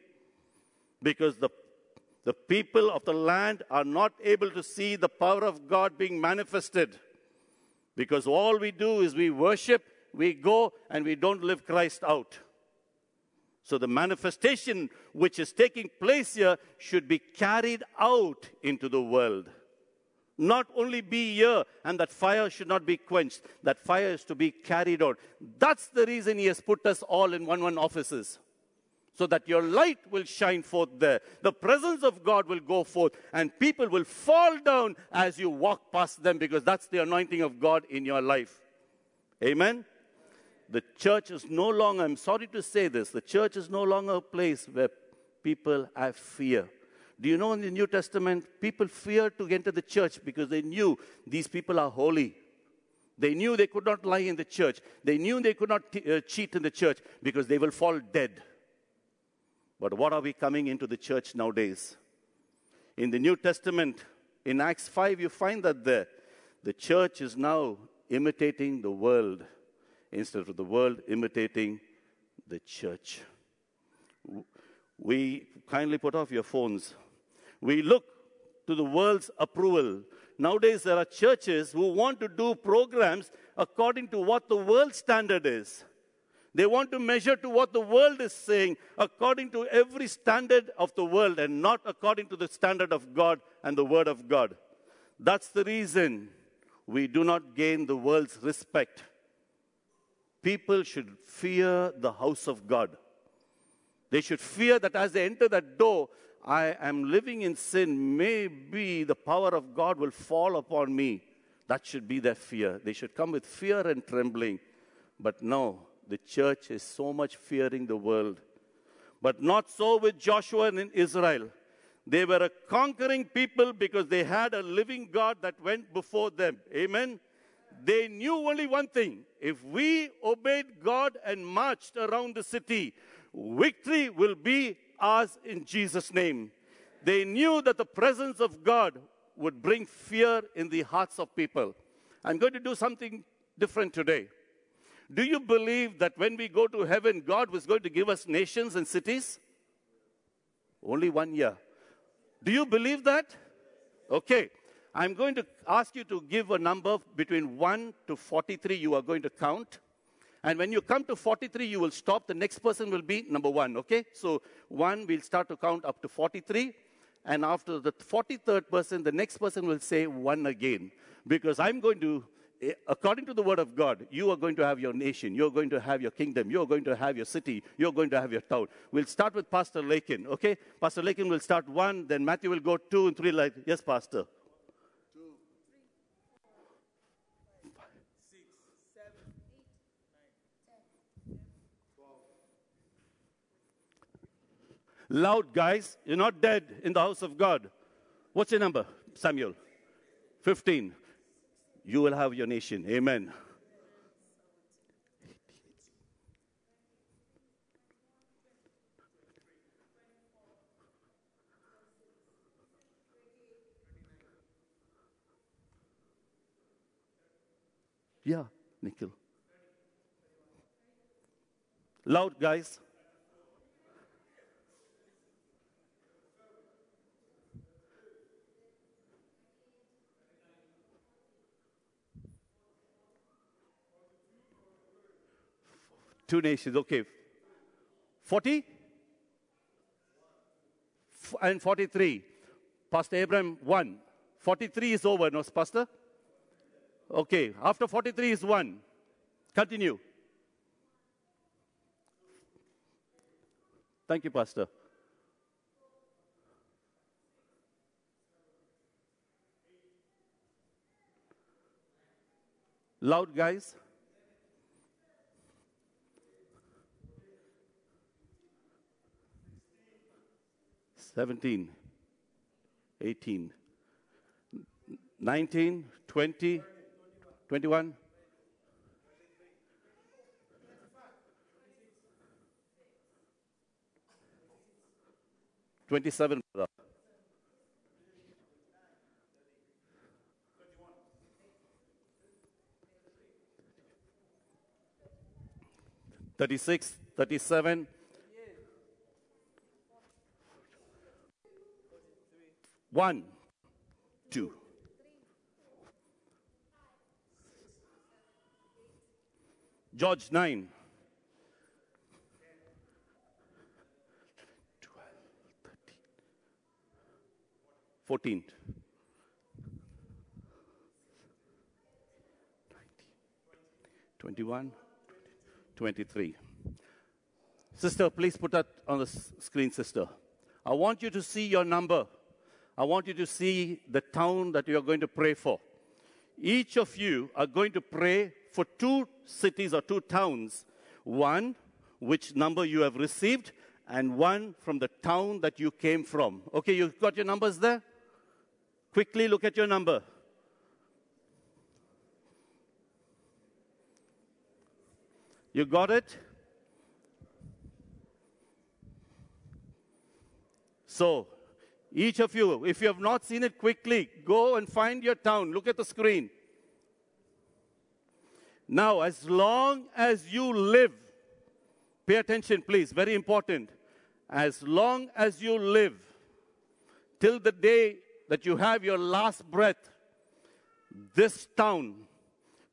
S4: because the, the people of the land are not able to see the power of God being manifested. Because all we do is we worship, we go, and we don't live Christ out. So the manifestation which is taking place here should be carried out into the world. Not only be here, and that fire should not be quenched. That fire is to be carried out. That's the reason He has put us all in one one offices. So that your light will shine forth there. The presence of God will go forth, and people will fall down as you walk past them because that's the anointing of God in your life. Amen? The church is no longer, I'm sorry to say this, the church is no longer a place where people have fear. Do you know in the New Testament, people feared to enter the church because they knew these people are holy. They knew they could not lie in the church. They knew they could not t- uh, cheat in the church because they will fall dead. But what are we coming into the church nowadays? In the New Testament, in Acts 5, you find that there. The church is now imitating the world instead of the world imitating the church. We kindly put off your phones. We look to the world's approval. Nowadays, there are churches who want to do programs according to what the world standard is. They want to measure to what the world is saying according to every standard of the world and not according to the standard of God and the Word of God. That's the reason we do not gain the world's respect. People should fear the house of God. They should fear that as they enter that door, I am living in sin. Maybe the power of God will fall upon me. That should be their fear. They should come with fear and trembling. But no, the church is so much fearing the world. But not so with Joshua and in Israel. They were a conquering people because they had a living God that went before them. Amen. They knew only one thing if we obeyed God and marched around the city, victory will be ours in Jesus' name. They knew that the presence of God would bring fear in the hearts of people. I'm going to do something different today. Do you believe that when we go to heaven, God was going to give us nations and cities? Only one year. Do you believe that? Okay. I'm going to ask you to give a number between 1 to 43 you are going to count. And when you come to 43, you will stop. The next person will be number 1, okay? So 1, we'll start to count up to 43. And after the 43rd person, the next person will say 1 again. Because I'm going to Eh, according to the word of God, you are going to have your nation, you're going to have your kingdom, you're going to have your city, you're going to have your town. We'll start with Pastor Lakin, okay? Pastor Lakin will start one, then Matthew will go two and three. Like, yes, Pastor. Loud, guys. You're not dead in the house of God. What's your number, Samuel? 15 you will have your nation. Amen. Yeah, Nikhil. Loud, guys. Two nations, okay. 40? F- And 43. Pastor Abraham, 1. 43 is over, no, Pastor? Okay, after 43 is 1. Continue. Thank you, Pastor. Loud, guys. Seventeen, eighteen, nineteen, twenty, twenty-one. Twenty-seven, brother. Thirty-six, thirty-seven. One, two. George nine. 12, 13, 14, 21, 23. Sister, please put that on the screen, sister. I want you to see your number. I want you to see the town that you are going to pray for. Each of you are going to pray for two cities or two towns. One, which number you have received, and one from the town that you came from. Okay, you've got your numbers there? Quickly look at your number. You got it? So, each of you, if you have not seen it quickly, go and find your town. Look at the screen. Now, as long as you live, pay attention, please, very important. As long as you live, till the day that you have your last breath, this town,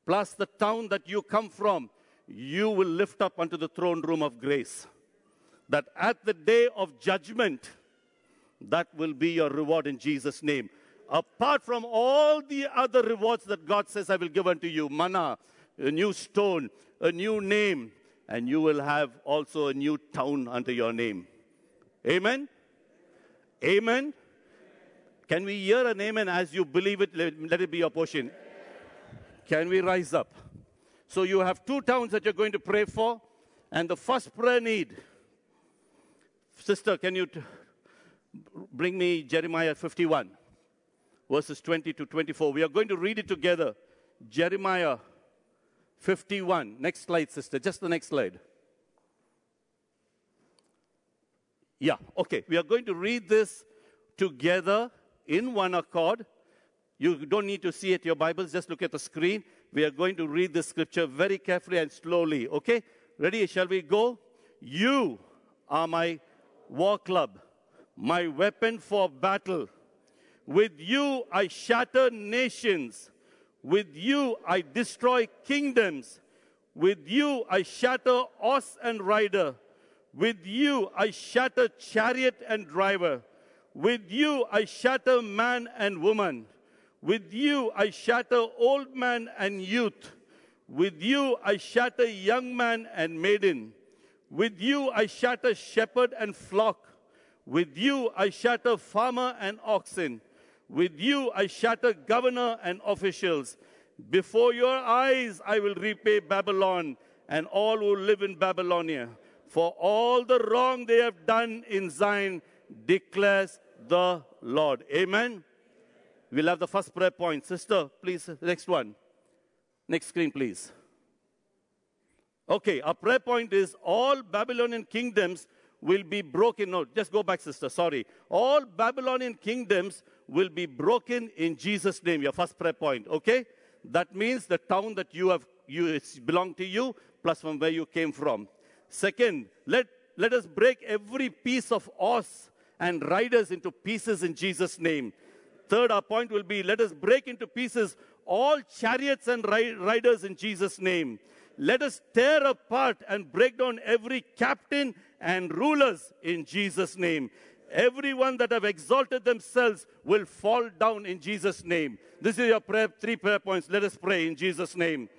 S4: plus the town that you come from, you will lift up unto the throne room of grace. That at the day of judgment, that will be your reward in Jesus' name. Apart from all the other rewards that God says, I will give unto you manna, a new stone, a new name, and you will have also a new town unto your name. Amen? Amen? Can we hear an amen as you believe it? Let, let it be your portion. Can we rise up? So you have two towns that you're going to pray for, and the first prayer need. Sister, can you t- bring me Jeremiah 51, verses 20 to 24? We are going to read it together. Jeremiah 51. Next slide, sister. Just the next slide. Yeah, okay. We are going to read this together in one accord. You don't need to see it, your Bibles, just look at the screen. We are going to read the scripture very carefully and slowly, okay? Ready? Shall we go? You are my war club, my weapon for battle. With you I shatter nations. With you I destroy kingdoms. With you I shatter horse and rider. With you I shatter chariot and driver. With you I shatter man and woman. With you I shatter old man and youth. With you I shatter young man and maiden. With you I shatter shepherd and flock. With you I shatter farmer and oxen. With you I shatter governor and officials. Before your eyes I will repay Babylon and all who live in Babylonia. For all the wrong they have done in Zion declares the Lord. Amen. We'll have the first prayer point. Sister, please, next one. Next screen, please. Okay, our prayer point is all Babylonian kingdoms will be broken. No, just go back, sister. Sorry. All Babylonian kingdoms will be broken in Jesus' name. Your first prayer point. Okay? That means the town that you have, you, belong to you, plus from where you came from. Second, let, let us break every piece of horse and riders into pieces in Jesus' name. Third, our point will be let us break into pieces all chariots and ri- riders in Jesus' name. Let us tear apart and break down every captain and rulers in Jesus' name. Everyone that have exalted themselves will fall down in Jesus' name. This is your prayer, three prayer points. Let us pray in Jesus' name.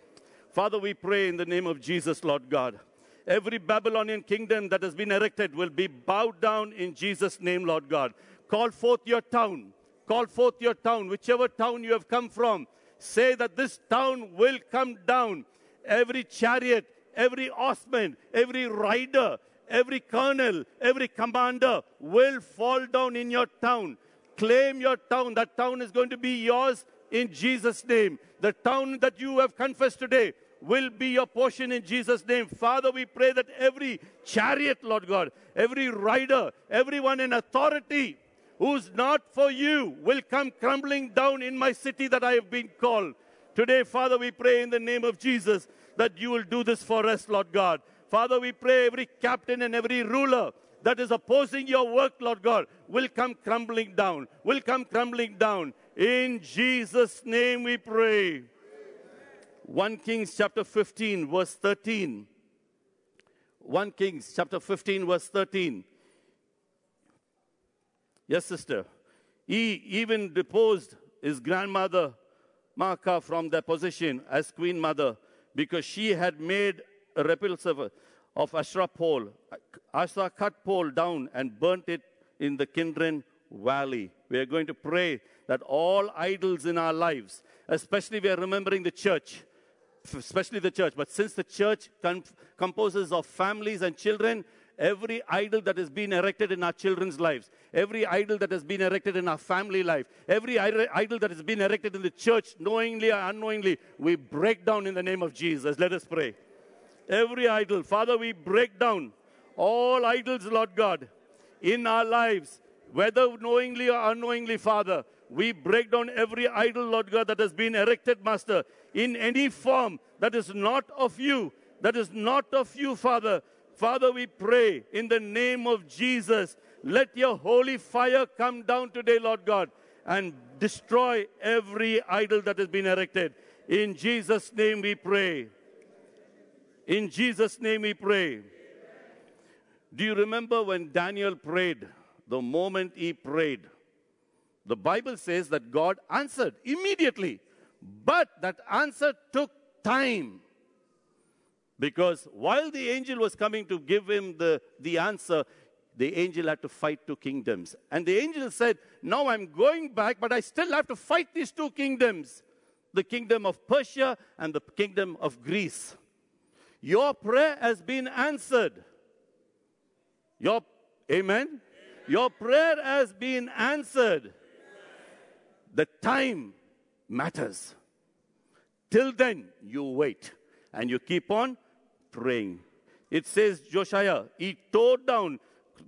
S4: Father, we pray in the name of Jesus, Lord God. Every Babylonian kingdom that has been erected will be bowed down in Jesus' name, Lord God. Call forth your town. Call forth your town, whichever town you have come from. Say that this town will come down. Every chariot, every horseman, every rider, every colonel, every commander will fall down in your town. Claim your town. That town is going to be yours in Jesus' name. The town that you have confessed today will be your portion in Jesus' name. Father, we pray that every chariot, Lord God, every rider, everyone in authority who's not for you will come crumbling down in my city that I have been called. Today, Father, we pray in the name of Jesus that you will do this for us, Lord God. Father, we pray every captain and every ruler that is opposing your work, Lord God, will come crumbling down, will come crumbling down. In Jesus' name we pray. 1 Kings chapter 15, verse 13. 1 Kings chapter 15, verse 13. Yes, sister. He even deposed his grandmother, Maacah, from their position as queen mother because she had made a repulsive of Asherah pole. Asa cut pole down and burnt it in the Kidron Valley. We are going to pray that all idols in our lives, especially we are remembering the church, especially the church, but since the church com- composes of families and children, every idol that has been erected in our children's lives, every idol that has been erected in our family life, every idol that has been erected in the church, knowingly or unknowingly, we break down in the name of Jesus. Let us pray. Every idol, Father, we break down all idols, Lord God, in our lives, whether knowingly or unknowingly, Father. We break down every idol, Lord God, that has been erected, Master, in any form that is not of you, that is not of you, Father. Father, we pray in the name of Jesus, let your holy fire come down today, Lord God, and destroy every idol that has been erected. In Jesus' name we pray. In Jesus' name we pray. Do you remember when Daniel prayed? The moment he prayed, the Bible says that God answered immediately, but that answer took time. Because while the angel was coming to give him the, the answer, the angel had to fight two kingdoms. And the angel said, Now I'm going back, but I still have to fight these two kingdoms the kingdom of Persia and the kingdom of Greece. Your prayer has been answered. Your, amen? amen. Your prayer has been answered. The time matters. Till then, you wait and you keep on praying. It says, Josiah, he tore down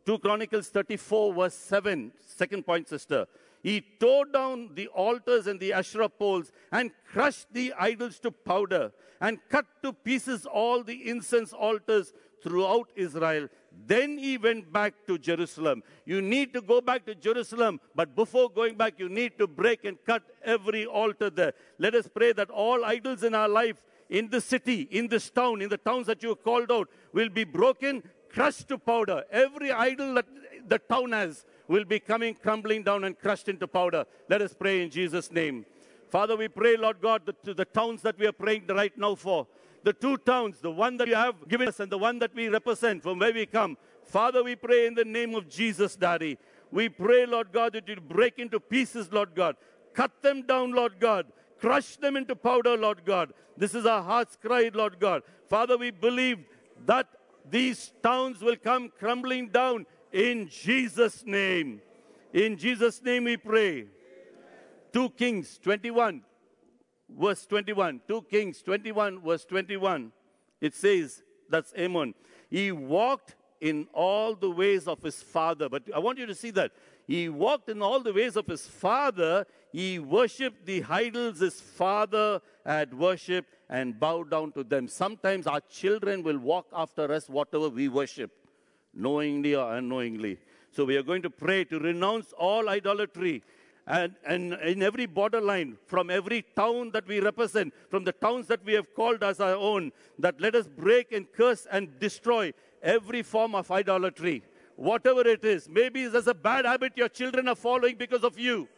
S4: 2 Chronicles 34, verse 7, second point, sister. He tore down the altars and the Asherah poles and crushed the idols to powder and cut to pieces all the incense altars throughout Israel. Then he went back to Jerusalem. You need to go back to Jerusalem, but before going back, you need to break and cut every altar there. Let us pray that all idols in our life, in the city, in this town, in the towns that you have called out, will be broken, crushed to powder. Every idol that the town has will be coming crumbling down and crushed into powder. Let us pray in Jesus' name. Father, we pray, Lord God, to the towns that we are praying right now for, the two towns, the one that you have given us and the one that we represent from where we come. Father, we pray in the name of Jesus, Daddy. We pray, Lord God, that you break into pieces, Lord God. Cut them down, Lord God. Crush them into powder, Lord God. This is our heart's cry, Lord God. Father, we believe that these towns will come crumbling down in Jesus' name. In Jesus' name we pray. 2 Kings 21, verse 21. 2 Kings 21, verse 21. It says, that's Amon. He walked in all the ways of his father. But I want you to see that. He walked in all the ways of his father. He worshipped the idols his father had worshipped and bowed down to them. Sometimes our children will walk after us, whatever we worship, knowingly or unknowingly. So we are going to pray to renounce all idolatry. And, and in every borderline, from every town that we represent, from the towns that we have called as our own, that let us break and curse and destroy every form of idolatry. Whatever it is, maybe there's a bad habit your children are following because of you.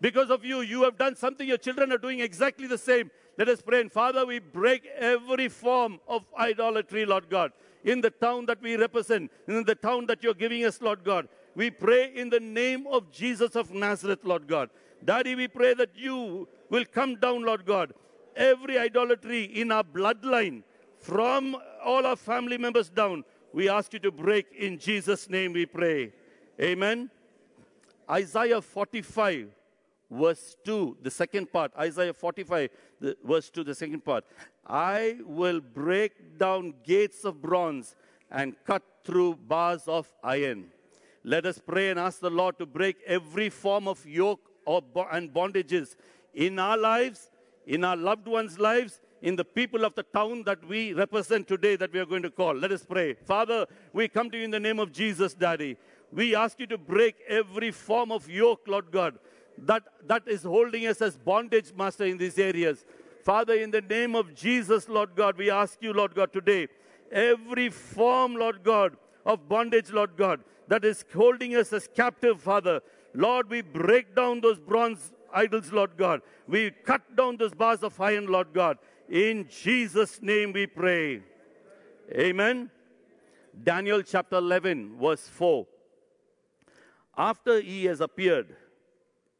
S4: Because of you, you have done something, your children are doing exactly the same. Let us pray. And Father, we break every form of idolatry, Lord God, in the town that we represent, in the town that you're giving us, Lord God. We pray in the name of Jesus of Nazareth, Lord God. Daddy, we pray that you will come down, Lord God. Every idolatry in our bloodline, from all our family members down, we ask you to break in Jesus' name, we pray. Amen. Isaiah 45 verse 2, the second part, Isaiah 45, the, verse 2, the second part. I will break down gates of bronze and cut through bars of iron. Let us pray and ask the Lord to break every form of yoke or and bondages in our lives, in our loved ones' lives, in the people of the town that we represent today that we are going to call. Let us pray. Father, we come to you in the name of Jesus, Daddy. We ask you to break every form of yoke, Lord God that, that is holding us as bondage, Master, in these areas. Father, in the name of Jesus, Lord God, we ask you, Lord God, today, every form, Lord God, of bondage, Lord God, that is holding us as captive, Father. Lord, we break down those bronze idols, Lord God. We cut down those bars of iron, Lord God. In Jesus' name we pray. Amen. Daniel chapter 11, verse 4. After he has appeared,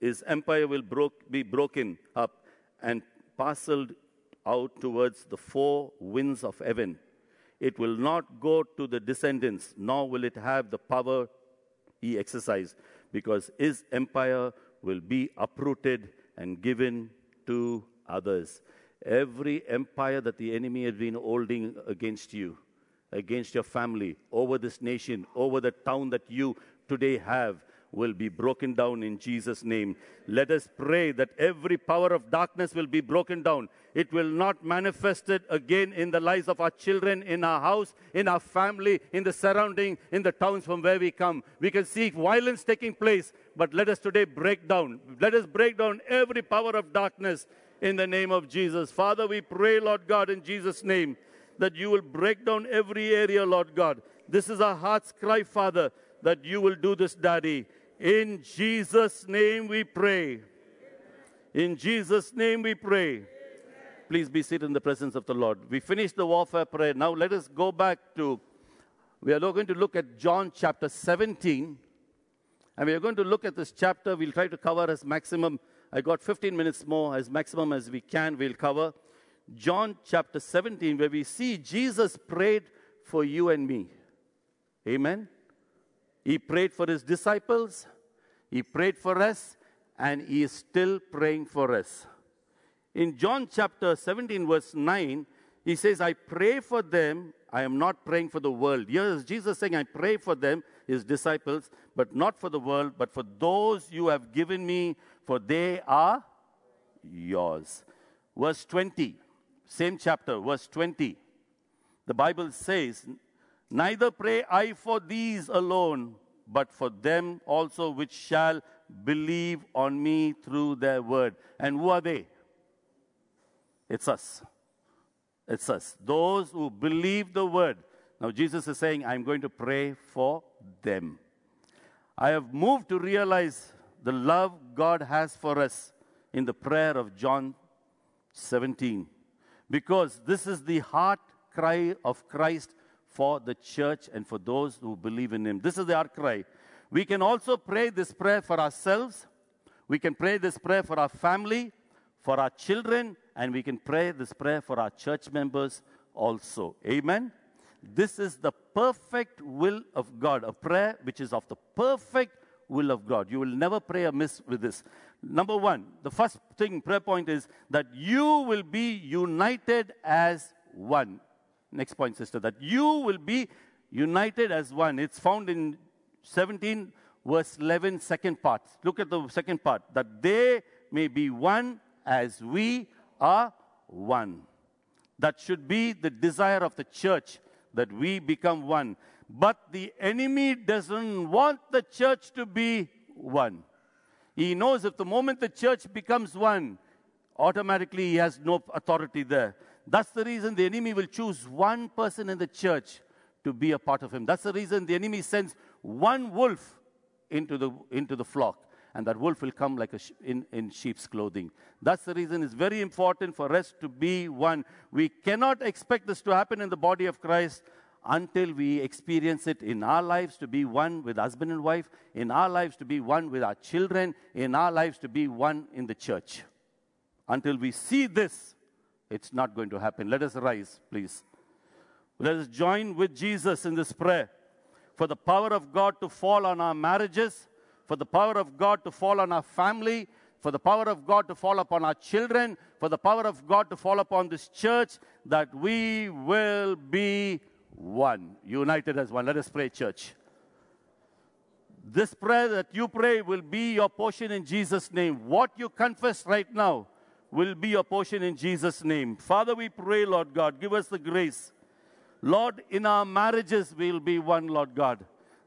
S4: his empire will broke, be broken up and parceled out towards the four winds of heaven. It will not go to the descendants, nor will it have the power he exercised, because his empire will be uprooted and given to others. Every empire that the enemy has been holding against you, against your family, over this nation, over the town that you today have, will be broken down in Jesus' name. Let us pray that every power of darkness will be broken down. It will not manifest it again in the lives of our children, in our house, in our family, in the surrounding, in the towns from where we come. We can see violence taking place, but let us today break down. Let us break down every power of darkness in the name of Jesus. Father, we pray, Lord God, in Jesus' name, that you will break down every area, Lord God. This is our heart's cry, Father, that you will do this, Daddy. In Jesus' name we pray. In Jesus' name we pray. Please be seated in the presence of the Lord. We finished the warfare prayer. Now let us go back to, we are going to look at John chapter 17. And we are going to look at this chapter. We'll try to cover as maximum. I got 15 minutes more, as maximum as we can, we'll cover. John chapter 17, where we see Jesus prayed for you and me. Amen. He prayed for his disciples, he prayed for us, and he is still praying for us. In John chapter 17, verse 9, he says, I pray for them. I am not praying for the world. Here is Jesus saying, I pray for them, his disciples, but not for the world, but for those you have given me, for they are yours. Verse 20, same chapter, verse 20. The Bible says, Neither pray I for these alone, but for them also which shall believe on me through their word. And who are they? It's us. It's us. Those who believe the word. Now, Jesus is saying, I'm going to pray for them. I have moved to realize the love God has for us in the prayer of John 17. Because this is the heart cry of Christ for the church and for those who believe in Him. This is our cry. We can also pray this prayer for ourselves. We can pray this prayer for our family, for our children, and we can pray this prayer for our church members also. Amen. This is the perfect will of God, a prayer which is of the perfect will of God. You will never pray amiss with this. Number one, the first thing, prayer point is that you will be united as one. Next point, sister, that you will be united as one. It's found in 17, verse 11, second part. Look at the second part. That they may be one as we are one. That should be the desire of the church, that we become one. But the enemy doesn't want the church to be one. He knows if the moment the church becomes one, automatically he has no authority there. That's the reason the enemy will choose one person in the church to be a part of him. That's the reason the enemy sends one wolf into the, into the flock. And that wolf will come like a sh- in, in sheep's clothing. That's the reason it's very important for us to be one. We cannot expect this to happen in the body of Christ until we experience it in our lives to be one with husband and wife, in our lives to be one with our children, in our lives to be one in the church. Until we see this, it's not going to happen. Let us rise, please. Let us join with Jesus in this prayer for the power of God to fall on our marriages, for the power of God to fall on our family, for the power of God to fall upon our children, for the power of God to fall upon this church, that we will be one, united as one. Let us pray, church. This prayer that you pray will be your portion in Jesus' name. What you confess right now will be your portion in Jesus' name. Father, we pray, Lord God, give us the grace. Lord, in our marriages, we'll be one, Lord God.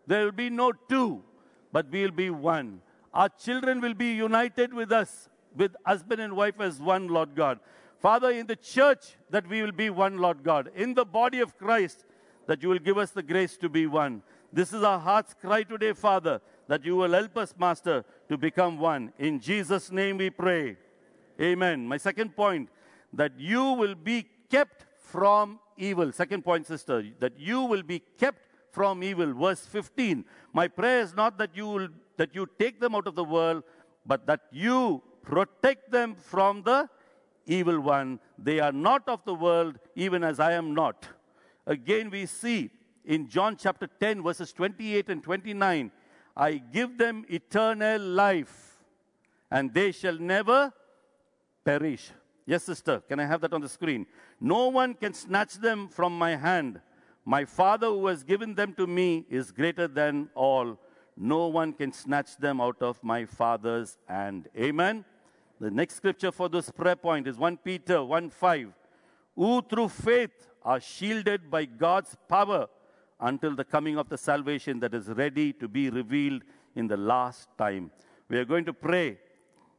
S4: There will be no two, but we'll be one. Our children will be united with us, with husband and wife as one, Lord God. Father, in the church, that we will be one, Lord God. In the body of Christ, that you will give us the grace to be one. This is our heart's cry today, Father, that you will help us, Master, to become one. In Jesus' name we pray. Amen. My second point, that you will be kept from evil. Second point, sister, that you will be kept from evil. Verse 15. My prayer is not that you will that you take them out of the world, but that you protect them from the evil one. They are not of the world, even as I am not. Again, we see in John chapter 10, verses 28 and 29, I give them eternal life, and they shall never perish. Yes, sister, can I have that on the screen? No one can snatch them from my hand. My Father who has given them to me is greater than all. No one can snatch them out of my Father's hand. Amen. The next scripture for this prayer point is 1 Peter 1 5. Who through faith are shielded by God's power until the coming of the salvation that is ready to be revealed in the last time. We are going to pray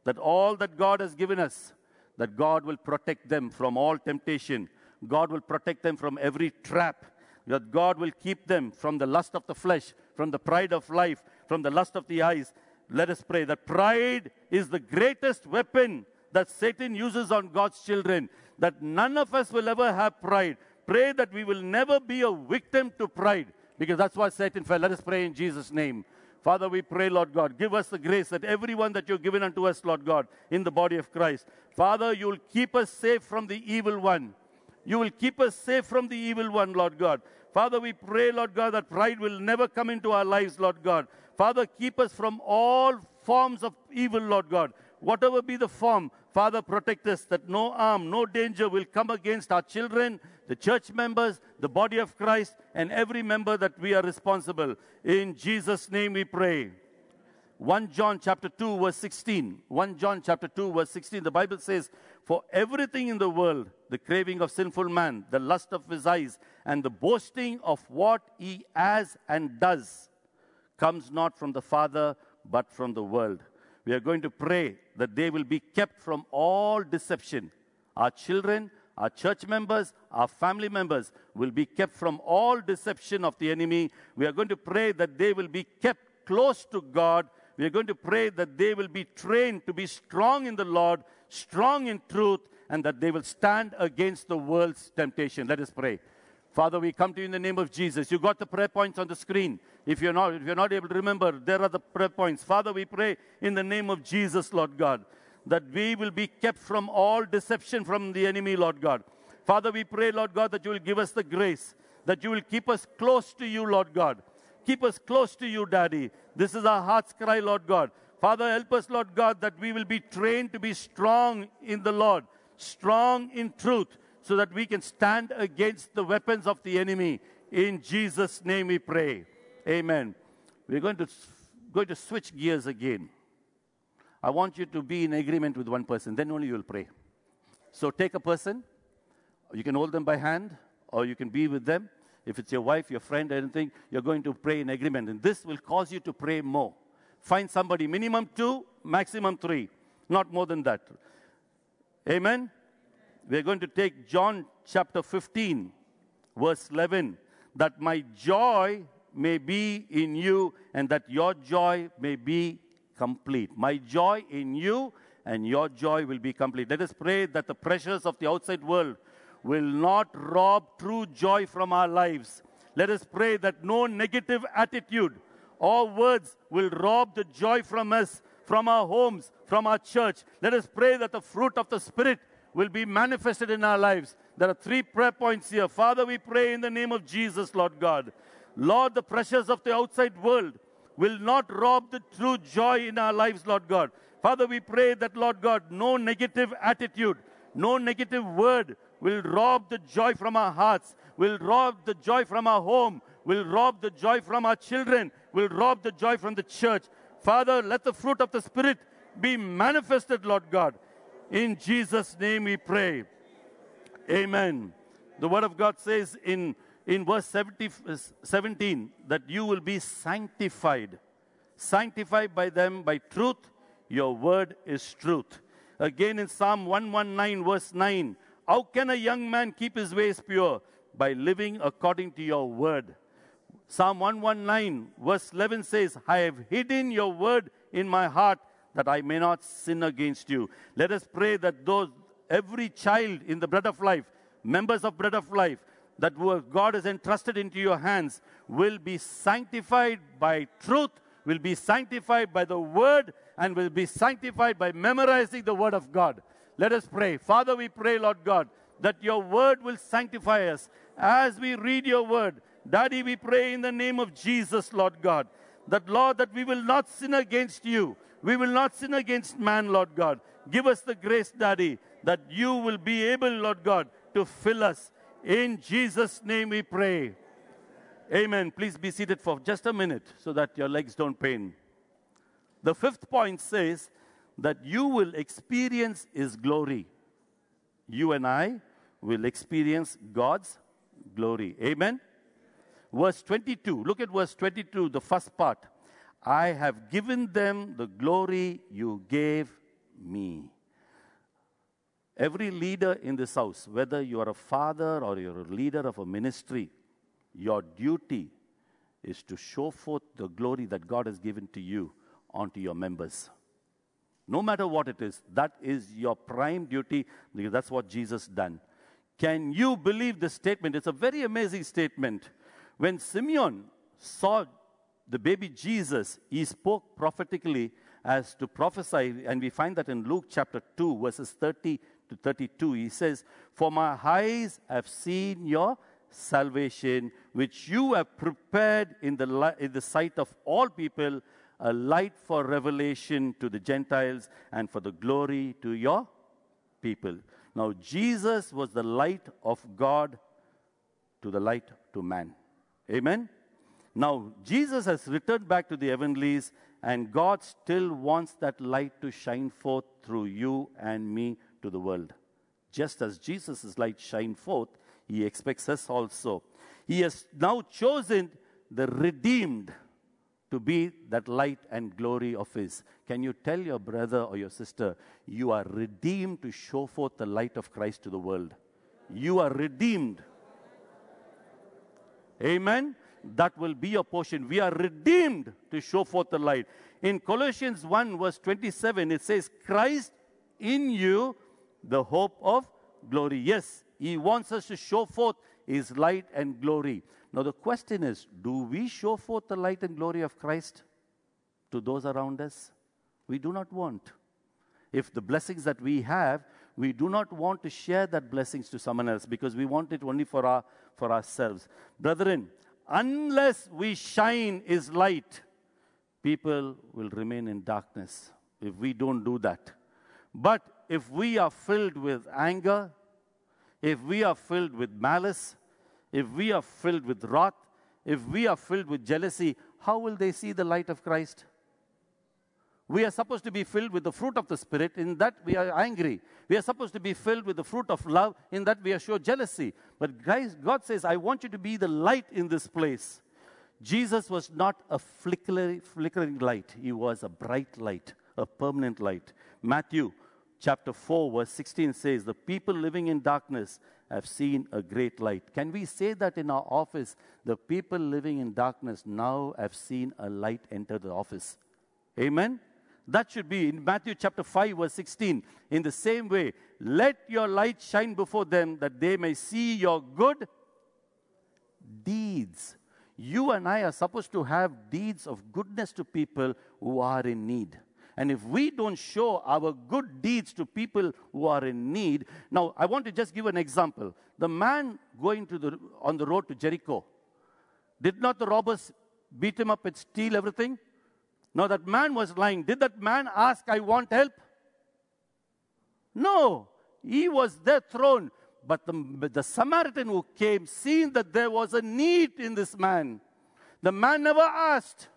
S4: that all that God has given us, that God will protect them from all temptation. God will protect them from every trap. That God will keep them from the lust of the flesh, from the pride of life, from the lust of the eyes. Let us pray that pride is the greatest weapon that Satan uses on God's children. That none of us will ever have pride. Pray that we will never be a victim to pride, because that's what Satan fell. Let us pray in Jesus' name. Father, we pray, Lord God, give us the grace that everyone that you've given unto us, Lord God, in the body of Christ, Father, you'll keep us safe from the evil one. You will keep us safe from the evil one, Lord God. Father, we pray, Lord God, that pride will never come into our lives, Lord God. Father, keep us from all forms of evil, Lord God. Whatever be the form, Father, protect us that no harm, no danger will come against our children, the church members, the body of Christ, and every member that we are responsible. In Jesus' name we pray. 1 John chapter 2 verse 16. 1 John chapter 2 verse 16. The Bible says, For everything in the world, the craving of sinful man, the lust of his eyes, and the boasting of what he has and does, comes not from the Father, but from the world. We are going to pray that they will be kept from all deception. Our children, our church members, our family members will be kept from all deception of the enemy. We are going to pray that they will be kept close to God. We are going to pray that they will be trained to be strong in the Lord, strong in truth, and that they will stand against the world's temptation. Let us pray. Father, we come to you in the name of Jesus. You got the prayer points on the screen. If you're not, if you're not able to remember, there are the prayer points. Father, we pray in the name of Jesus, Lord God, that we will be kept from all deception from the enemy, Lord God. Father, we pray, Lord God, that you will give us the grace, that you will keep us close to you, Lord God. Keep us close to you, Daddy. This is our heart's cry, Lord God. Father, help us, Lord God, that we will be trained to be strong in the Lord, strong in truth, so that we can stand against the weapons of the enemy. In Jesus' name we pray. Amen. We're going to, going to switch gears again. I want you to be in agreement with one person. Then only you will pray. So take a person. You can hold them by hand, or you can be with them. If it's your wife, your friend, anything, you're going to pray in agreement. And this will cause you to pray more. Find somebody, minimum two, maximum three, not more than that. Amen? We're going to take John chapter 15, verse 11, that my joy may be in you and that your joy may be complete. My joy in you and your joy will be complete. Let us pray that the pressures of the outside world will not rob true joy from our lives. Let us pray that no negative attitude or words will rob the joy from us, from our homes, from our church. Let us pray that the fruit of the Spirit will be manifested in our lives. There are three prayer points here. Father, we pray in the name of Jesus, Lord God. Lord, the pressures of the outside world will not rob the true joy in our lives, Lord God. Father, we pray that, Lord God, no negative attitude, no negative word will rob the joy from our hearts, will rob the joy from our home, will rob the joy from our children, will rob the joy from the church. Father, let the fruit of the Spirit be manifested, Lord God. In Jesus' name we pray. Amen. The Word of God says in, in verse 70, 17 that you will be sanctified. Sanctified by them by truth. Your word is truth. Again in Psalm 119, verse 9 How can a young man keep his ways pure? By living according to your word. Psalm 119, verse 11 says, I have hidden your word in my heart that I may not sin against you. Let us pray that those, every child in the bread of life, members of bread of life, that God has entrusted into your hands will be sanctified by truth, will be sanctified by the word, and will be sanctified by memorizing the word of God. Let us pray. Father, we pray, Lord God, that your word will sanctify us as we read your word. Daddy, we pray in the name of Jesus, Lord God, that, Lord, that we will not sin against you. We will not sin against man, Lord God. Give us the grace, Daddy, that you will be able, Lord God, to fill us. In Jesus' name we pray. Amen. Please be seated for just a minute so that your legs don't pain. The fifth point says that you will experience His glory. You and I will experience God's glory. Amen. Verse 22. Look at verse 22, the first part. I have given them the glory you gave me. Every leader in this house, whether you are a father or you're a leader of a ministry, your duty is to show forth the glory that God has given to you onto your members. No matter what it is, that is your prime duty because that's what Jesus done. Can you believe this statement? It's a very amazing statement. When Simeon saw the baby Jesus, he spoke prophetically as to prophesy, and we find that in Luke chapter 2, verses 30 to 32. He says, For my eyes have seen your salvation, which you have prepared in the, in the sight of all people, a light for revelation to the Gentiles and for the glory to your people. Now, Jesus was the light of God to the light to man. Amen? Now, Jesus has returned back to the heavenlies, and God still wants that light to shine forth through you and me to the world. Just as Jesus' light shine forth, he expects us also. He has now chosen the redeemed to be that light and glory of His. Can you tell your brother or your sister, you are redeemed to show forth the light of Christ to the world? You are redeemed. Amen. That will be your portion. We are redeemed to show forth the light. In Colossians 1, verse 27, it says, Christ in you, the hope of glory. Yes, He wants us to show forth His light and glory. Now, the question is do we show forth the light and glory of Christ to those around us? We do not want. If the blessings that we have, we do not want to share that blessings to someone else because we want it only for, our, for ourselves. Brethren, unless we shine His light, people will remain in darkness if we don't do that. But if we are filled with anger, if we are filled with malice, if we are filled with wrath, if we are filled with jealousy, how will they see the light of Christ? We are supposed to be filled with the fruit of the Spirit, in that we are angry. We are supposed to be filled with the fruit of love, in that we are show jealousy. But guys, God says, I want you to be the light in this place. Jesus was not a flickering, flickering light, he was a bright light, a permanent light. Matthew chapter 4, verse 16 says, The people living in darkness have seen a great light. Can we say that in our office? The people living in darkness now have seen a light enter the office. Amen? That should be in Matthew chapter 5, verse 16. In the same way, let your light shine before them that they may see your good deeds. You and I are supposed to have deeds of goodness to people who are in need. And if we don't show our good deeds to people who are in need, now I want to just give an example. The man going to the, on the road to Jericho, did not the robbers beat him up and steal everything? Now that man was lying. Did that man ask, I want help? No. He was there thrown. But the, the Samaritan who came, seeing that there was a need in this man, the man never asked.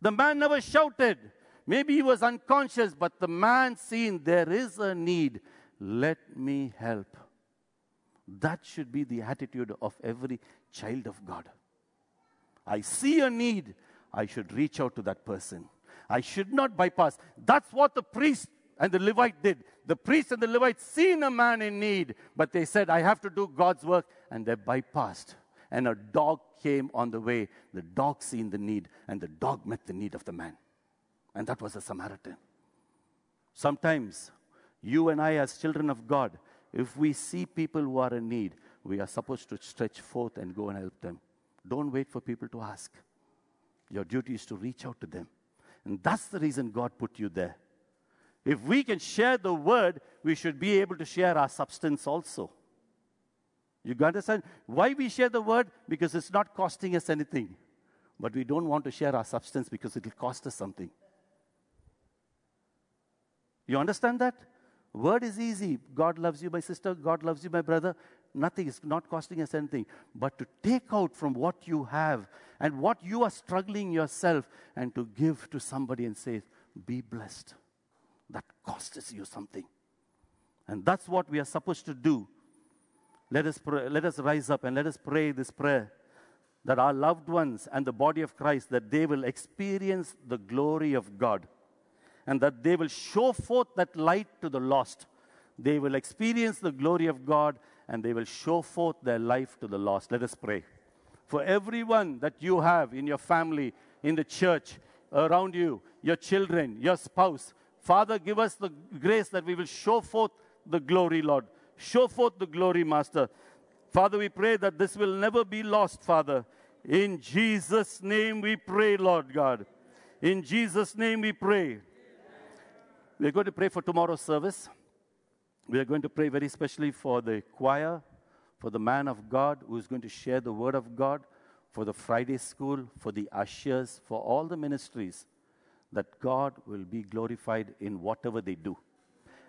S4: The man never shouted. Maybe he was unconscious, but the man seeing there is a need, let me help. That should be the attitude of every child of God. I see a need, I should reach out to that person. I should not bypass. That's what the priest and the Levite did. The priest and the Levite seen a man in need, but they said, I have to do God's work, and they bypassed. And a dog came on the way. The dog seen the need, and the dog met the need of the man. And that was a Samaritan. Sometimes, you and I, as children of God, if we see people who are in need, we are supposed to stretch forth and go and help them. Don't wait for people to ask. Your duty is to reach out to them. And that's the reason God put you there. If we can share the word, we should be able to share our substance also. You understand why we share the word? Because it's not costing us anything. But we don't want to share our substance because it will cost us something. You understand that? Word is easy. God loves you, my sister. God loves you, my brother. Nothing is not costing us anything. But to take out from what you have and what you are struggling yourself and to give to somebody and say, Be blessed. That costs you something. And that's what we are supposed to do. Let us, pray, let us rise up and let us pray this prayer that our loved ones and the body of Christ, that they will experience the glory of God and that they will show forth that light to the lost. They will experience the glory of God and they will show forth their life to the lost. Let us pray. For everyone that you have in your family, in the church, around you, your children, your spouse, Father, give us the grace that we will show forth the glory, Lord. Show forth the glory, Master. Father, we pray that this will never be lost, Father. In Jesus' name we pray, Lord God. In Jesus' name we pray. We're going to pray for tomorrow's service. We are going to pray very specially for the choir, for the man of God who is going to share the word of God, for the Friday school, for the ushers, for all the ministries, that God will be glorified in whatever they do.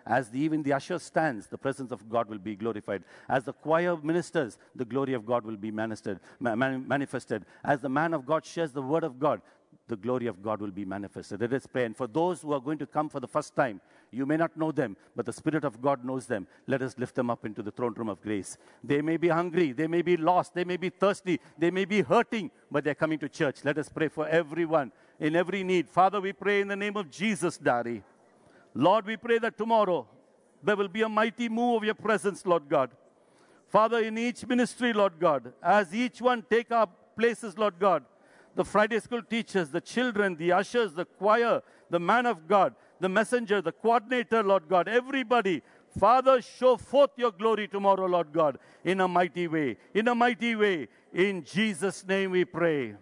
S4: As the, even the usher stands, the presence of God will be glorified. As the choir ministers, the glory of God will be manifested. manifested. As the man of God shares the word of God, the glory of God will be manifested. Let us pray. And for those who are going to come for the first time, you may not know them, but the Spirit of God knows them. Let us lift them up into the throne room of grace. They may be hungry, they may be lost, they may be thirsty, they may be hurting, but they're coming to church. Let us pray for everyone in every need. Father, we pray in the name of Jesus, Daddy. Lord, we pray that tomorrow there will be a mighty move of your presence, Lord God. Father, in each ministry, Lord God, as each one take up places, Lord God, the Friday school teachers, the children, the ushers, the choir, the man of God, the messenger, the coordinator, Lord God, everybody. Father, show forth your glory tomorrow, Lord God, in a mighty way. In a mighty way. In Jesus' name we pray.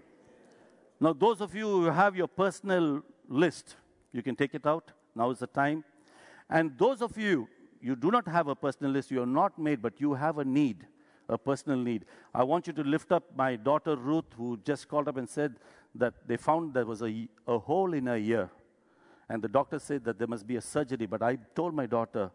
S4: Now, those of you who have your personal list, you can take it out. Now is the time. And those of you, you do not have a personal list, you are not made, but you have a need a personal need. I want you to lift up my daughter Ruth, who just called up and said that they found there was a, a hole in her ear. And the doctor said that there must be a surgery. But I told my daughter,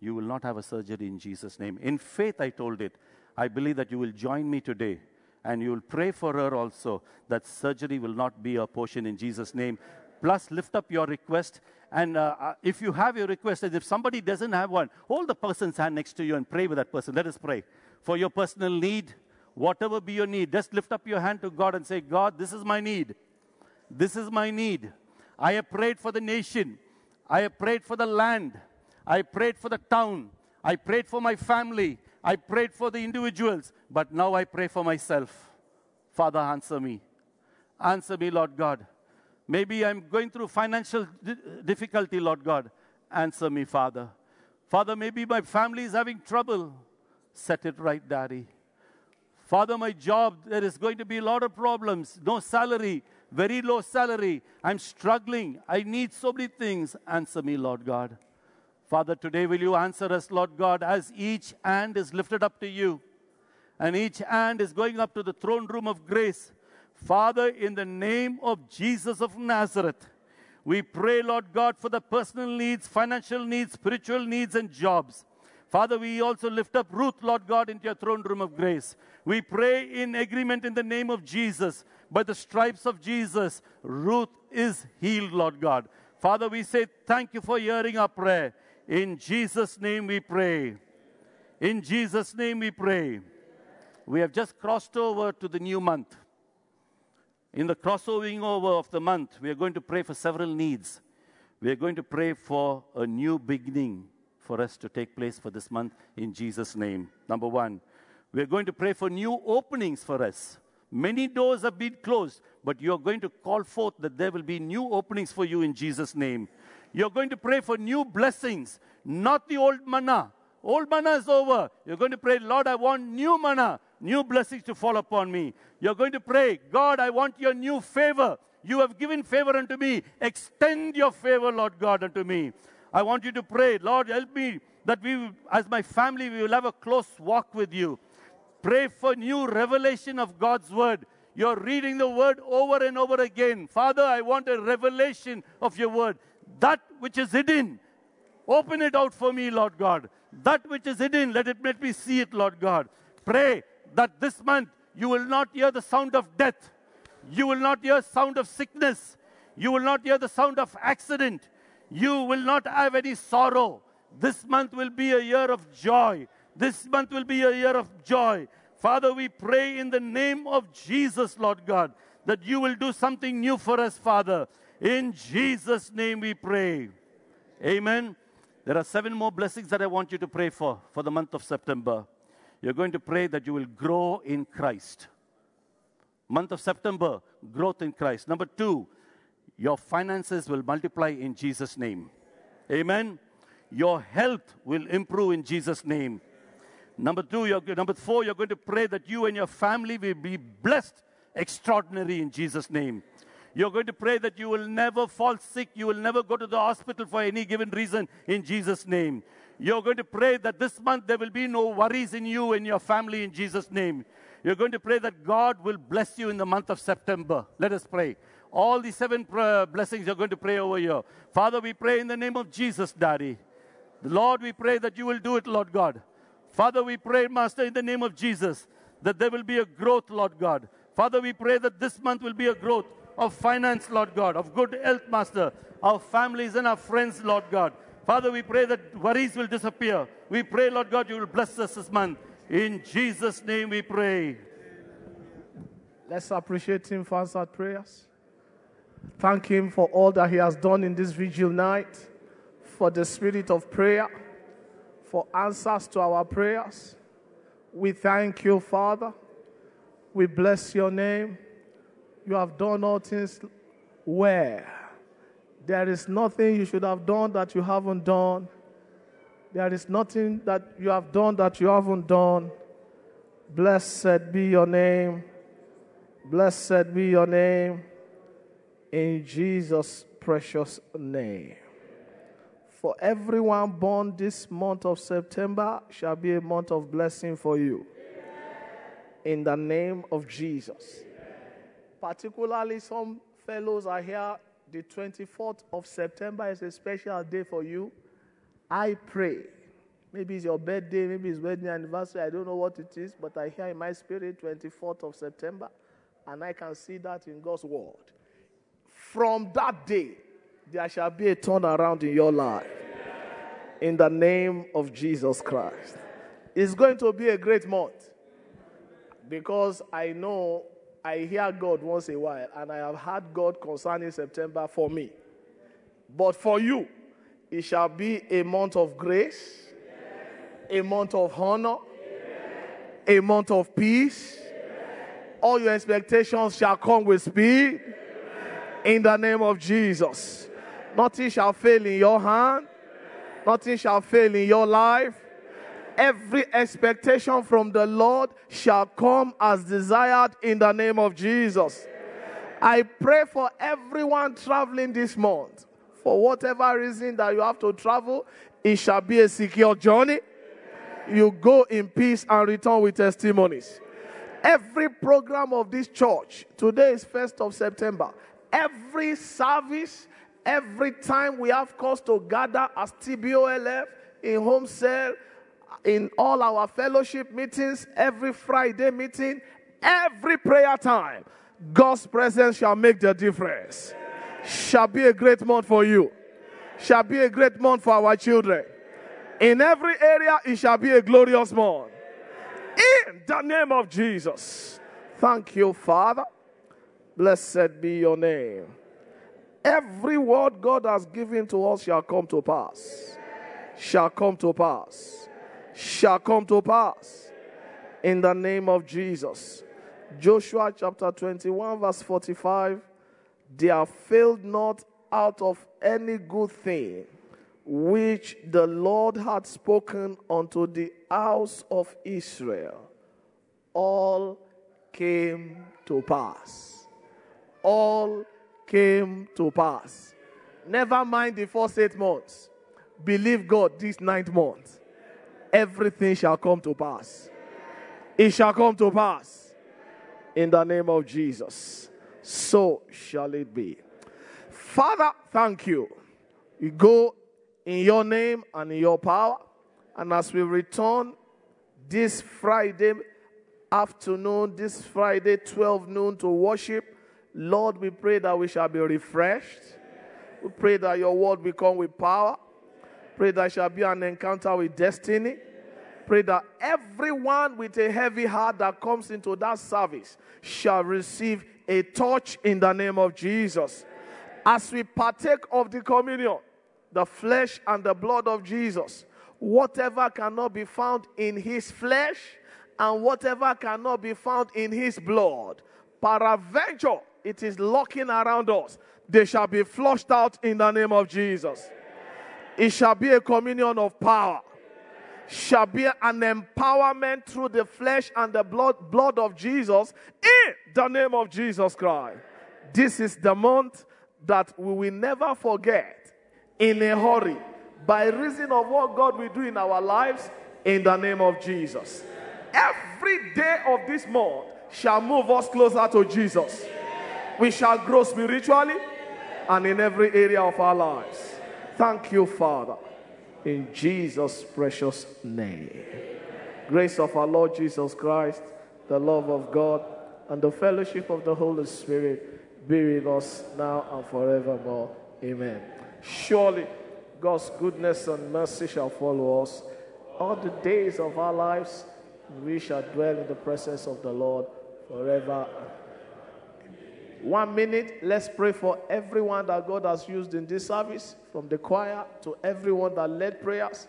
S4: You will not have a surgery in Jesus' name. In faith, I told it. I believe that you will join me today and you will pray for her also that surgery will not be a portion in Jesus' name. plus lift up your request. And uh, uh, if you have your request, and if somebody doesn't have one, hold the person's hand next to you and pray with that person. Let us pray. For your personal need, whatever be your need, just lift up your hand to God and say, God, this is my need. This is my need. I have prayed for the nation. I have prayed for the land. I prayed for the town. I prayed for my family. I prayed for the individuals. But now I pray for myself. Father, answer me. Answer me, Lord God. Maybe I'm going through financial difficulty, Lord God. Answer me, Father. Father, maybe my family is having trouble. Set it right, Daddy. Father, my job, there is going to be a lot of problems. No salary, very low salary. I'm struggling. I need so many things. Answer me, Lord God. Father, today will you answer us, Lord God, as each hand is lifted up to you and each hand is going up to the throne room of grace. Father, in the name of Jesus of Nazareth, we pray, Lord God, for the personal needs, financial needs, spiritual needs, and jobs. Father, we also lift up Ruth, Lord God, into your throne room of grace. We pray in agreement in the name of Jesus. By the stripes of Jesus, Ruth is healed, Lord God. Father, we say thank you for hearing our prayer. In Jesus' name we pray. In Jesus' name we pray. We have just crossed over to the new month. In the crossovering over of the month, we are going to pray for several needs. We are going to pray for a new beginning for us to take place for this month in Jesus' name. Number one, we are going to pray for new openings for us. Many doors have been closed, but you are going to call forth that there will be new openings for you in Jesus' name. You're going to pray for new blessings, not the old manna. Old manna is over. You're going to pray, Lord, I want new manna new blessings to fall upon me. You're going to pray, God, I want your new favor. You have given favor unto me. Extend your favor, Lord God, unto me. I want you to pray, Lord, help me that we, as my family, we will have a close walk with you. Pray for new revelation of God's word. You're reading the word over and over again. Father, I want a revelation of your word. That which is hidden, open it out for me, Lord God. That which is hidden, let it let me see it, Lord God. Pray that this month you will not hear the sound of death. You will not hear sound of sickness. You will not hear the sound of accident. You will not have any sorrow. This month will be a year of joy. This month will be a year of joy. Father, we pray in the name of Jesus, Lord God, that you will do something new for us, Father. In Jesus' name we pray. Amen. There are seven more blessings that I want you to pray for for the month of September. You're going to pray that you will grow in Christ. Month of September, growth in Christ. Number two, your finances will multiply in Jesus' name. Amen. Your health will improve in Jesus' name. Number two, you're, number four, you're going to pray that you and your family will be blessed extraordinary in Jesus' name. You're going to pray that you will never fall sick. You will never go to the hospital for any given reason in Jesus' name. You're going to pray that this month there will be no worries in you and your family in Jesus' name. You're going to pray that God will bless you in the month of September. Let us pray. All the seven uh, blessings you're going to pray over here. Father, we pray in the name of Jesus, Daddy. Lord, we pray that you will do it, Lord God. Father, we pray, Master, in the name of Jesus, that there will be a growth, Lord God. Father, we pray that this month will be a growth of finance, Lord God, of good health, Master, our families and our friends, Lord God. Father, we pray that worries will disappear. We pray, Lord God, you will bless us this month. In Jesus' name we pray.
S3: Let's appreciate him for answered prayers. Thank him for all that he has done in this vigil night, for the spirit of prayer, for answers to our prayers. We thank you, Father. We bless your name. You have done all things well. There is nothing you should have done that you haven't done. There is nothing that you have done that you haven't done. Blessed be your name. Blessed be your name. In Jesus' precious name. For everyone born this month of September shall be a month of blessing for you. In the name of Jesus. Particularly, some fellows are here the 24th of September is a special day for you. I pray. Maybe it's your birthday, maybe it's wedding anniversary. I don't know what it is, but I hear in my spirit 24th of September, and I can see that in God's word. From that day, there shall be a turnaround in your life. In the name of Jesus Christ. It's going to be a great month because I know I hear God once a while, and I have heard God concerning September for me. But for you, it shall be a month of grace, a month of honor, a month of peace. All your expectations shall come with speed. In the name of Jesus. Nothing shall fail in your hand, nothing shall fail in your life. Every expectation from the Lord shall come as desired in the name of Jesus. I pray for everyone traveling this month. For whatever reason that you have to travel, it shall be a secure journey. You go in peace and return with testimonies. Every program of this church, today is 1st of September, every service, every time we have cause to gather as TBOLF in home cell, in all our fellowship meetings, every Friday meeting, every prayer time, God's presence shall make the difference. Shall be a great month for you. Shall be a great month for our children. In every area, it shall be a glorious month. In the name of Jesus. Thank you, Father. Blessed be your name. Every word God has given to us shall come to pass. Shall come to pass. Shall come to pass. In the name of Jesus. Joshua chapter 21, verse 45. There failed not out of any good thing which the Lord had spoken unto the house of Israel. All came to pass. All came to pass. Never mind the first eight months. Believe God this ninth month. Everything shall come to pass. It shall come to pass. In the name of Jesus. So shall it be. Father, thank you. We go in your name and in your power. And as we return this Friday afternoon, this Friday, 12 noon to worship, Lord, we pray that we shall be refreshed. We pray that your word will come with power. Pray that shall be an encounter with destiny. Pray that everyone with a heavy heart that comes into that service shall receive a touch in the name of Jesus. As we partake of the communion, the flesh and the blood of Jesus, whatever cannot be found in his flesh and whatever cannot be found in his blood, peradventure it is locking around us, they shall be flushed out in the name of Jesus. It shall be a communion of power shall be an empowerment through the flesh and the blood, blood of Jesus in the name of Jesus Christ. This is the month that we will never forget in a hurry by reason of what God will do in our lives in the name of Jesus. Every day of this month shall move us closer to Jesus. We shall grow spiritually and in every area of our lives. Thank you, Father. In Jesus' precious name. Grace of our Lord Jesus Christ, the love of God, and the fellowship of the Holy Spirit be with us now and forevermore. Amen. Surely God's goodness and mercy shall follow us all the days of our lives. We shall dwell in the presence of the Lord forever. One minute, let's pray for everyone that God has used in this service, from the choir to everyone that led prayers,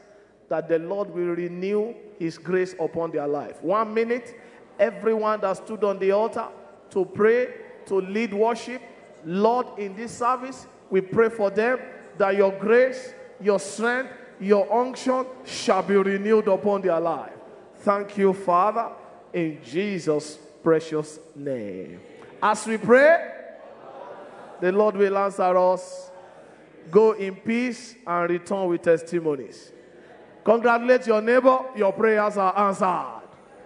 S3: that the Lord will renew His grace upon their life. One minute, everyone that stood on the altar to pray, to lead worship, Lord, in this service, we pray for them that your grace, your strength, your unction shall be renewed upon their life. Thank you, Father, in Jesus' precious name. As we pray, the Lord will answer us. Go in peace and return with testimonies. Congratulate your neighbor, your prayers are answered.